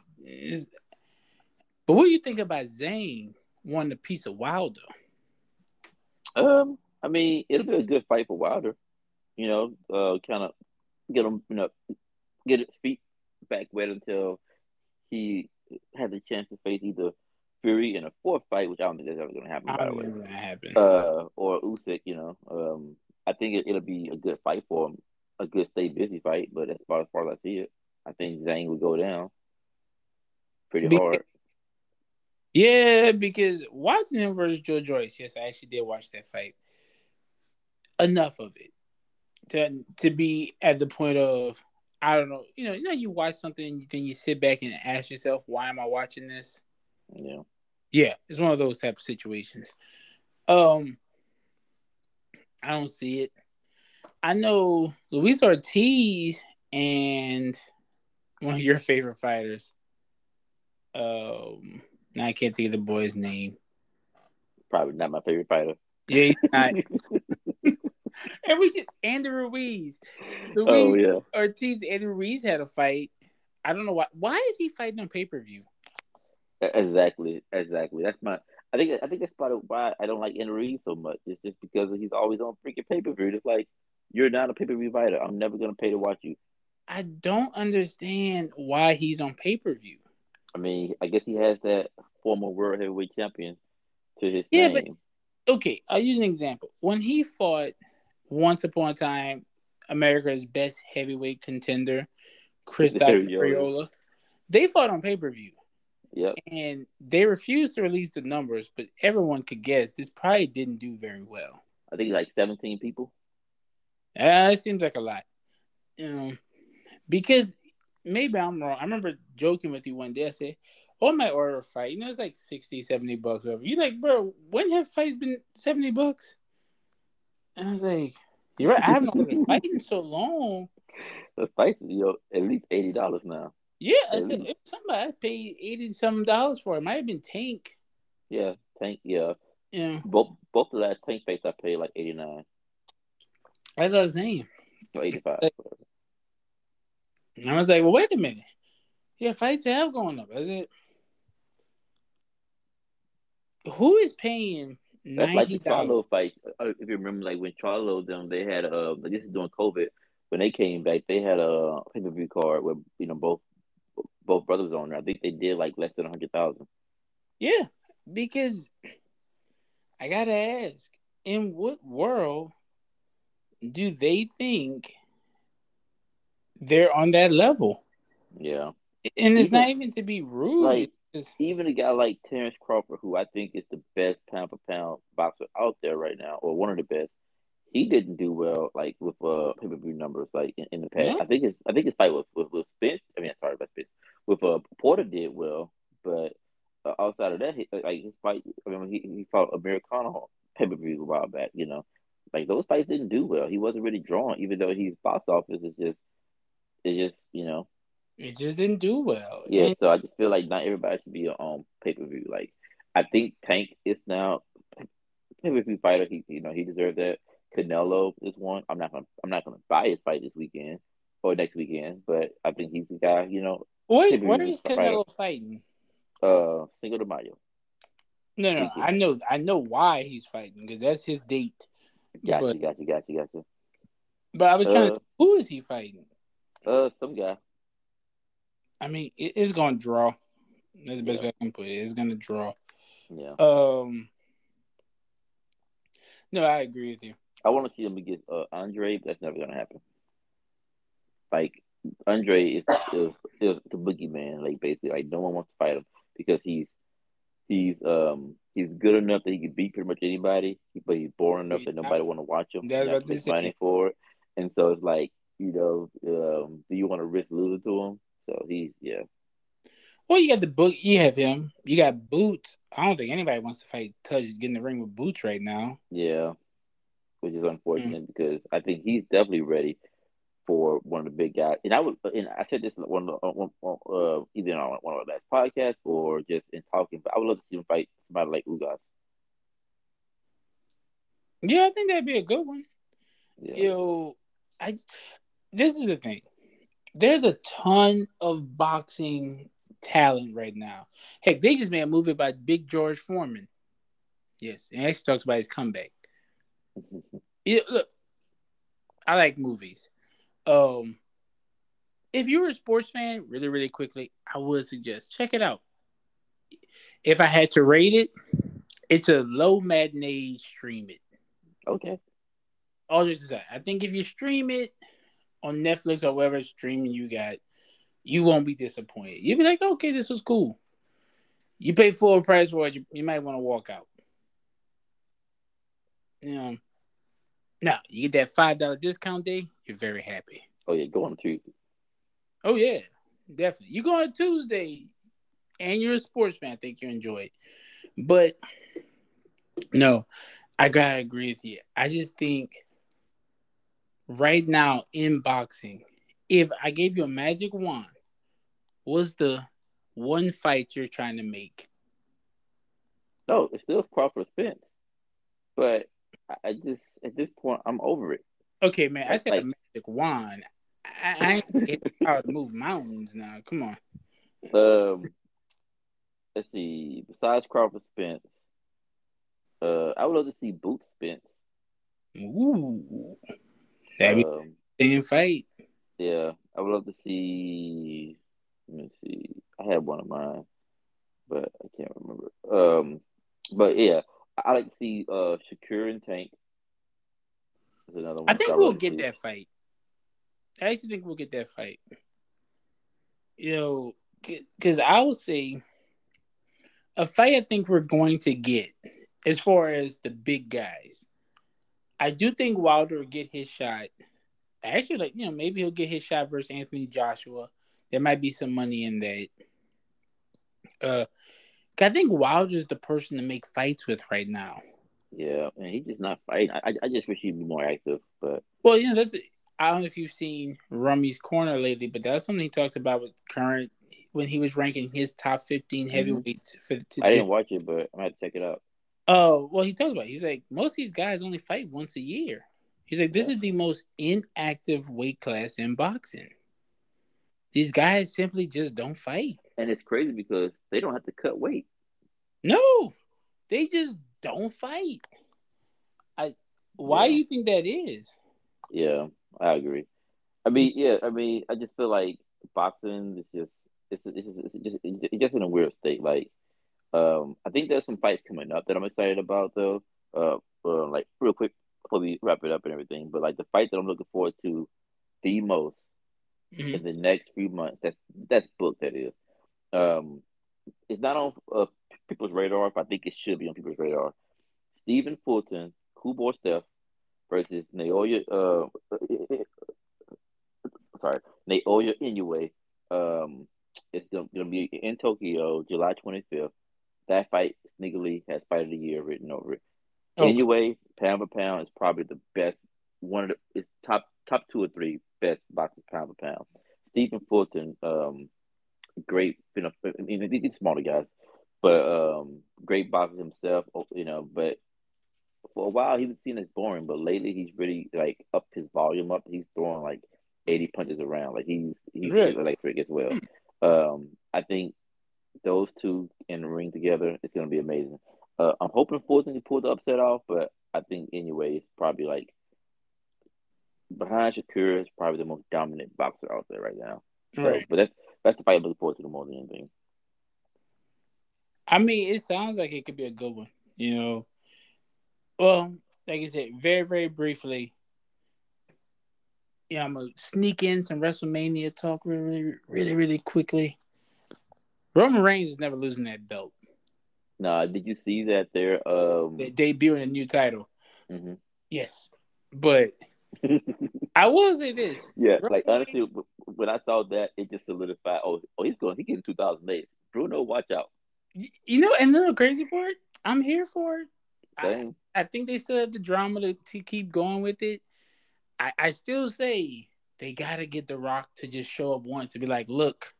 but what do you think about Zhang wanting a piece of Wilder? Um, I mean, it'll be a good fight for Wilder. You know, uh, kind of get him, you know, get his feet back wet until he has a chance to face either Fury in a fourth fight, which I don't think that's ever going to happen. By the way, it's gonna happen. uh, or Usyk. You know, um, I think it, it'll be a good fight for him, a good stay busy fight. But as far as far as I see it, I think Zhang would go down pretty hard. Yeah, because watching him versus Joe Joyce, yes, I actually did watch that fight. Enough of it to to be at the point of I don't know, you know, you know, you watch something, then you sit back and ask yourself, why am I watching this? Yeah, Yeah, it's one of those type of situations. Um, I don't see it. I know Luis Ortiz and one of your favorite fighters. Um, now I can't think of the boy's name. probably not my favorite fighter. Yeah, he's not. and we just Andy Ruiz. Oh, Luis Oh yeah. Ortiz, Andy Ruiz had a fight. I don't know why. Why is he fighting on pay per view? Exactly, exactly. That's my. I think I think that's part of why I don't like Henry so much. It's just because he's always on freaking pay per view. It's like you're not a pay per view fighter. I'm never gonna pay to watch you. I don't understand why he's on pay per view. I mean, I guess he has that former world heavyweight champion to his Yeah, name. but- okay, I'll use an example. When he fought once upon a time America's best heavyweight contender, Christoph Arreola. Arreola, they fought on pay per view. Yep. And they refused to release the numbers, but everyone could guess this probably didn't do very well. I think like 17 people. Uh, it seems like a lot. You know, because maybe I'm wrong. I remember joking with you one day. I said, "Oh, my order a fight. You know, it's like 60, 70 bucks. Whatever." You like, bro? When have fights been seventy bucks? And I was like, "You're right. I haven't ordered a fight in so long." The fights, know, at least eighty dollars now. Yeah, I said it somebody I paid eighty some dollars for. It might have been Tank. Yeah, Tank. Yeah. Yeah. Both both the last Tank fights I paid like eighty nine. That's what I was saying. Or eighty five. I was like, well, wait a minute. Yeah, fights have gone up. Is it? Who is paying That's like the? Charlo fight. Uh, If you remember, like when Charlo them, they had uh, this is during COVID. When they came back, they had a pay per view card where you know both both brothers on there. I think they did like less than a hundred thousand. Yeah, because I gotta ask, in what world do they think they're on that level? Yeah. And it's Even- not even to be rude. like- just- even a guy like Terrence Crawford, who I think is the best pound for pound boxer out there right now, or one of the best, he didn't do well like with uh pay per view numbers like in, in the past. Yeah. I think his I think his fight with with, with Spence. I mean, sorry about Spence. With uh Porter did well, but uh, outside of that, he, like his fight. I mean, he he fought Amir Khan on pay per view a while back. You know, like those fights didn't do well. He wasn't really drawn, even though he's box office is just it's just you know it just didn't do well. yeah, And- so I just feel like not everybody should be on pay per view. Like I think Tank is now pay per view fighter. He you know he deserves that. Canelo is one. I'm not gonna I'm not gonna buy his fight this weekend or next weekend, but I think he's the guy. You know, Wait, where is Canelo fighting? uh, Cinco de Mayo. No, no, I know, I know why he's fighting because that's his date. Gotcha, But- gotcha, gotcha, gotcha. But I was trying Uh, to. Who is he fighting? Uh, some guy. I mean, it, it's gonna draw. That's the best Yeah. way I can put it. It's gonna draw. Yeah, Um. No, I agree with you. I want to see him against uh Andre, but that's never gonna happen. Like Andre is is, is the boogeyman. Like basically, like no one wants to fight him because he's he's um he's good enough that he can beat pretty much anybody, but he's boring enough that nobody want to watch him. That's what have to they make say. money for it, and so it's like you know, um, do you want to risk losing to him? So he's yeah, Well, you got the book. You have him. You got Boots. I don't think anybody wants to fight Touch get in the ring with Boots right now. yeah, which is unfortunate Mm. because I think he's definitely ready for one of the big guys. And I would, and I said this in one, of the- on- on, uh, either on one of the last podcasts or just in talking, but I would love to see him fight somebody like Ugas. Yeah, I think that'd be a good one. Yeah, Yo, I. This is the thing. There's a ton of boxing talent right now. Heck, they just made a movie about Big George Foreman. Yes, and actually talks about his comeback. Yeah, look, I like movies. Um, if you're a sports fan, really, really quickly, I would suggest check it out. If I had to rate it, it's a low matinee. Stream it. okay, All jokes aside, I think if you stream it on Netflix or whatever streaming you got, you won't be disappointed. You'll be like, okay, this was cool. You pay full price for it, you, you might want to walk out. You know, now you get that five dollar discount day, you're very happy. oh yeah, go on Tuesday. Oh yeah, definitely. You go on Tuesday, and you're a sports fan. I think you enjoy it, but no, I gotta agree with you. I just think right now in boxing, if I gave you a magic wand, what's the one fight you're trying to make? No, it's still Crawford Spence, but I, just at this point I'm over it. Okay, man, I said a magic wand. I, I ain't power to move mountains now. Come on. Um, let's see. Besides Crawford Spence, uh, I would love to see Boots Spence. Ooh, that'd be Um, fight. yeah, I would love to see. Let me see. I had one of mine, but I can't remember. Um, but yeah, I I like to see uh Shakur and Tank. Is another one. I think that we'll get see. that fight. I actually think we'll get that fight. You know, because I will say a fight I think we're going to get as far as the big guys. I do think Wilder will get his shot. Actually, like you know, maybe he'll get his shot versus Anthony Joshua. There might be some money in that. Uh, I think Wilder's the person to make fights with right now. Yeah, and he's just not fighting. I, I just wish he'd be more active. But well, you know, that's I don't know if you've seen Rummy's corner lately, but that's something he talked about with current when he was ranking his top 15 mm-hmm. heavyweights mm-hmm. for. The, I didn't watch it, but I might check it out. Oh well, he talks about. It. He's like most of these guys only fight once a year. He's like, this is the most inactive weight class in boxing. These guys simply just don't fight. And it's crazy because they don't have to cut weight. No, they just don't fight. I why yeah. do you think that is? Yeah, I agree. I mean, yeah, I mean, I just feel like boxing is just it's it's just, it's just it's just in a weird state. Like, um, I think there's some fights coming up that I'm excited about though. Uh, uh like real quick before we wrap it up and everything, but like the fight that I'm looking forward to the most mm-hmm. in the next few months. That's that's booked. That is. Um, it's not on uh, people's radar. But I think it should be on people's radar. Stephen Fulton, Cool Boy Steph versus Naoya. Uh, sorry, Naoya Inoue. Um, it's gonna, gonna be in Tokyo, July 25th. That fight sneakily has fight of the year written over it. Okay. Anyway, pound for pound is probably the best. One of the it's top top two or three best boxers pound for pound. Stephen Fulton, um, great. You know, I mean, these smaller guys, but um, great boxer himself. Oh, you know, but for a while he was seen as boring, but lately he's really like upped his volume up. He's throwing like eighty punches around. Like he's he's really? electric as well. Um, I think those two in the ring together, it's gonna be amazing. Uh, I'm hoping Fulton can pull the upset off, but I think anyway, it's probably like behind Shakur is probably the most dominant boxer out there right now. So, but that's that's the fight I'm looking forward to the more than anything. I mean, it sounds like it could be a good one. You know, well, like I said, very very briefly. Yeah, I'm gonna sneak in some WrestleMania talk really, really, really quickly. Roman Reigns is never losing that belt. Nah, did you see that they're um they're debuting a new title? Mm-hmm. Yes, but I will say this. Yeah, Roman like honestly, when I saw that, it just solidified. Oh, oh, he's going. He getting two thousand eight. Bruno, watch out. You know, and then the crazy part, I'm here for it. I, I, think they still have the drama to, to keep going with it. I, I still say they got to get The Rock to just show up once to be like, look,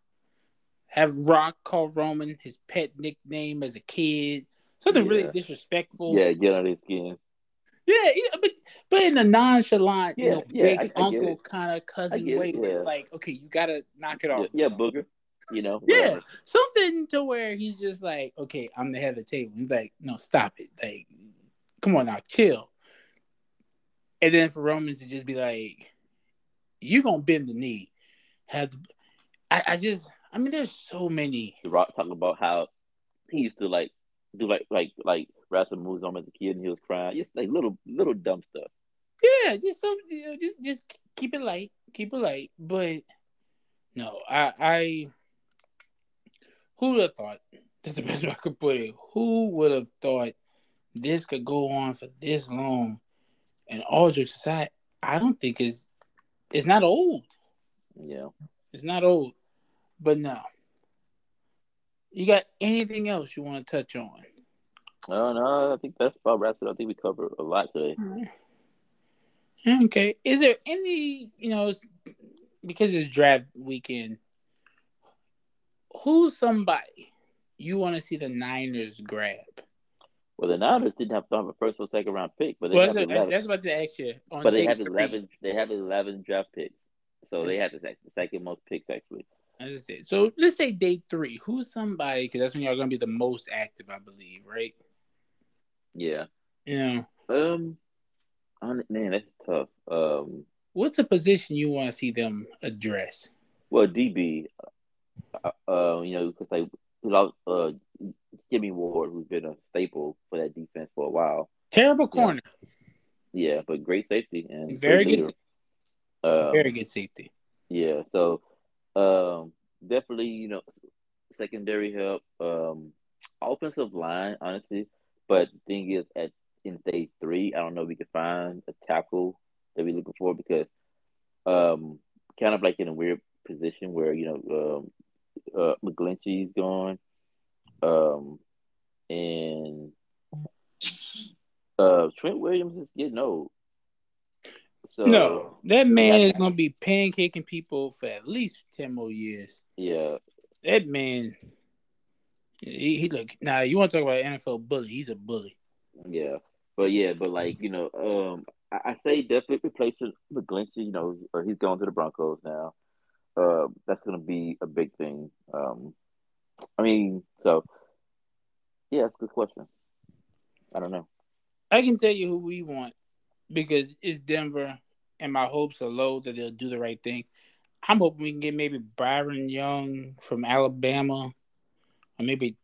have Rock call Roman his pet nickname as a kid, something yeah. really disrespectful. Yeah, get on his skin. Yeah, but but in a nonchalant, yeah, you know, yeah, big I, I uncle kind of cousin way, where it's like, okay, you gotta knock it off. Yeah, yeah booger. You know, yeah, something to where he's just like, okay, I'm the head of the table. He's like, no, stop it. Like, come on now, chill. And then for Roman to just be like, you gonna bend the knee. Have the, I, I just I mean there's so many. The Rock talking about how he used to like do like like like wrestling moves on as a kid and he was crying. Just like little little dumb stuff. Yeah, just some just just keep it light, keep it light. But no, I I who would have thought that's the best way I could put it. Who would have thought this could go on for this long? And all jokes aside, I don't think it's it's not old. Yeah. It's not old. But no. You got anything else you want to touch on? No, no, I think that's about wraps it. I think we covered a lot today. Okay. Is there any, you know, because it's draft weekend, who's somebody you want to see the Niners grab? Well, the Niners didn't have to have a first or second round pick, but they well, that's, that's about to ask you. but they have eleven. They have eleven draft picks, so they have the second most picks actually. As I said, so let's say day three. Who's somebody? Because that's when y'all gonna be the most active, I believe, right? Yeah. Yeah. Um. Man, that's tough. Um. What's a position you want to see them address? Well, DB. Uh, uh you know, because like uh, Jimmy Ward, who's been a staple for that defense for a while. Terrible corner. Yeah, yeah but great safety and very good. Um, very good safety. Yeah. So um, definitely, you know, secondary help, um, offensive line, honestly. But the thing is, at in stage three. I don't know if we can find a tackle that we're looking for because um kind of like in a weird position where you know um, uh, McGlinchey's gone, um, and uh, Trent Williams is getting old. So no, that man is gonna be pancaking people for at least ten more years. Yeah, that man. He, he look now. You want to talk about NFL bully? He's a bully. Yeah, but yeah, but like you know, um, I, I say definitely replacing McGlinchey. You know, or he's going to the Broncos now. Uh, that's gonna be a big thing. Um, I mean, so yeah, that's a good question. I don't know. I can tell you who we want because it's Denver and my hopes are low that they'll do the right thing. I'm hoping we can get maybe Byron Young from Alabama, or maybe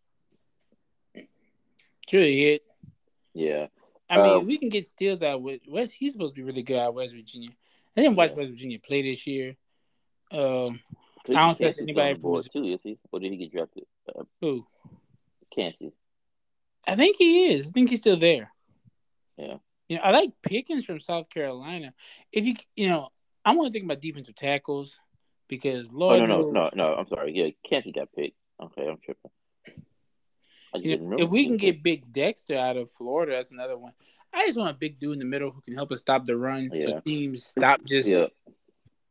Juliet. Yeah. I mean, um, we can get Stills out with West. He's supposed to be really good at West Virginia. I didn't watch yeah. West Virginia play this year. Um, I don't trust anybody from too. Is he? Or did he get drafted? Uh, Who? Kansas. I think he is. I think he's still there. Yeah. You know, I like Pickens from South Carolina. If you, you know, I want to think about defensive tackles because Lord. Oh, no, no, no, no. I'm sorry. Yeah, Kansas got picked. Okay, I'm tripping. You know, if we can get Big Dexter out of Florida, that's another one. I just want a big dude in the middle who can help us stop the run, yeah. so teams stop just. Yeah.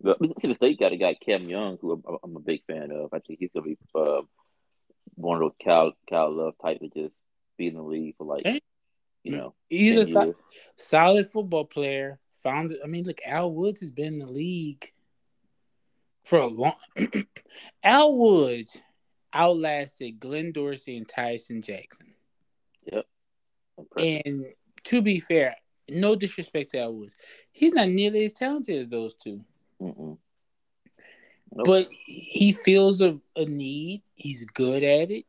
But Mississippi State got a guy Cam Young, who I'm, a big fan of. I think he's gonna be uh, one of those Cal Cal Love type of just be in the league for like you know, he's a so- solid football player. Found, I mean, look, Al Woods has been in the league for a long. Al Woods outlasted Glenn Dorsey and Tyson Jackson. Yep. And to be fair, no disrespect to Al Woods, he's not nearly as talented as those two. Nope. But he feels a, a need. He's good at it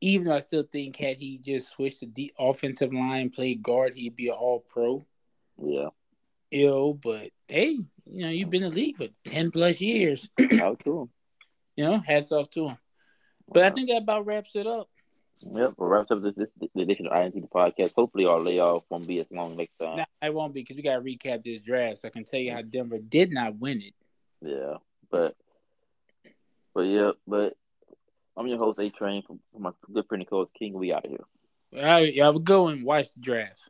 even though I still think had he just switched to the offensive line, played guard, he'd be an all pro. Yeah. Know, but hey, you know, you've been in the league for ten plus years. To him. You know, hats off to him. But I think that about wraps it up. Yep, well, wraps up this, this, this edition of INT the podcast. Hopefully, our layoff won't be as long next time. Nah, I won't be because we got to recap this draft. So I can tell you how Denver did not win it. Yeah, but but yeah, but I'm your host, A Train, from my good friend co King. We out of here. All right, you have a go and watch the draft.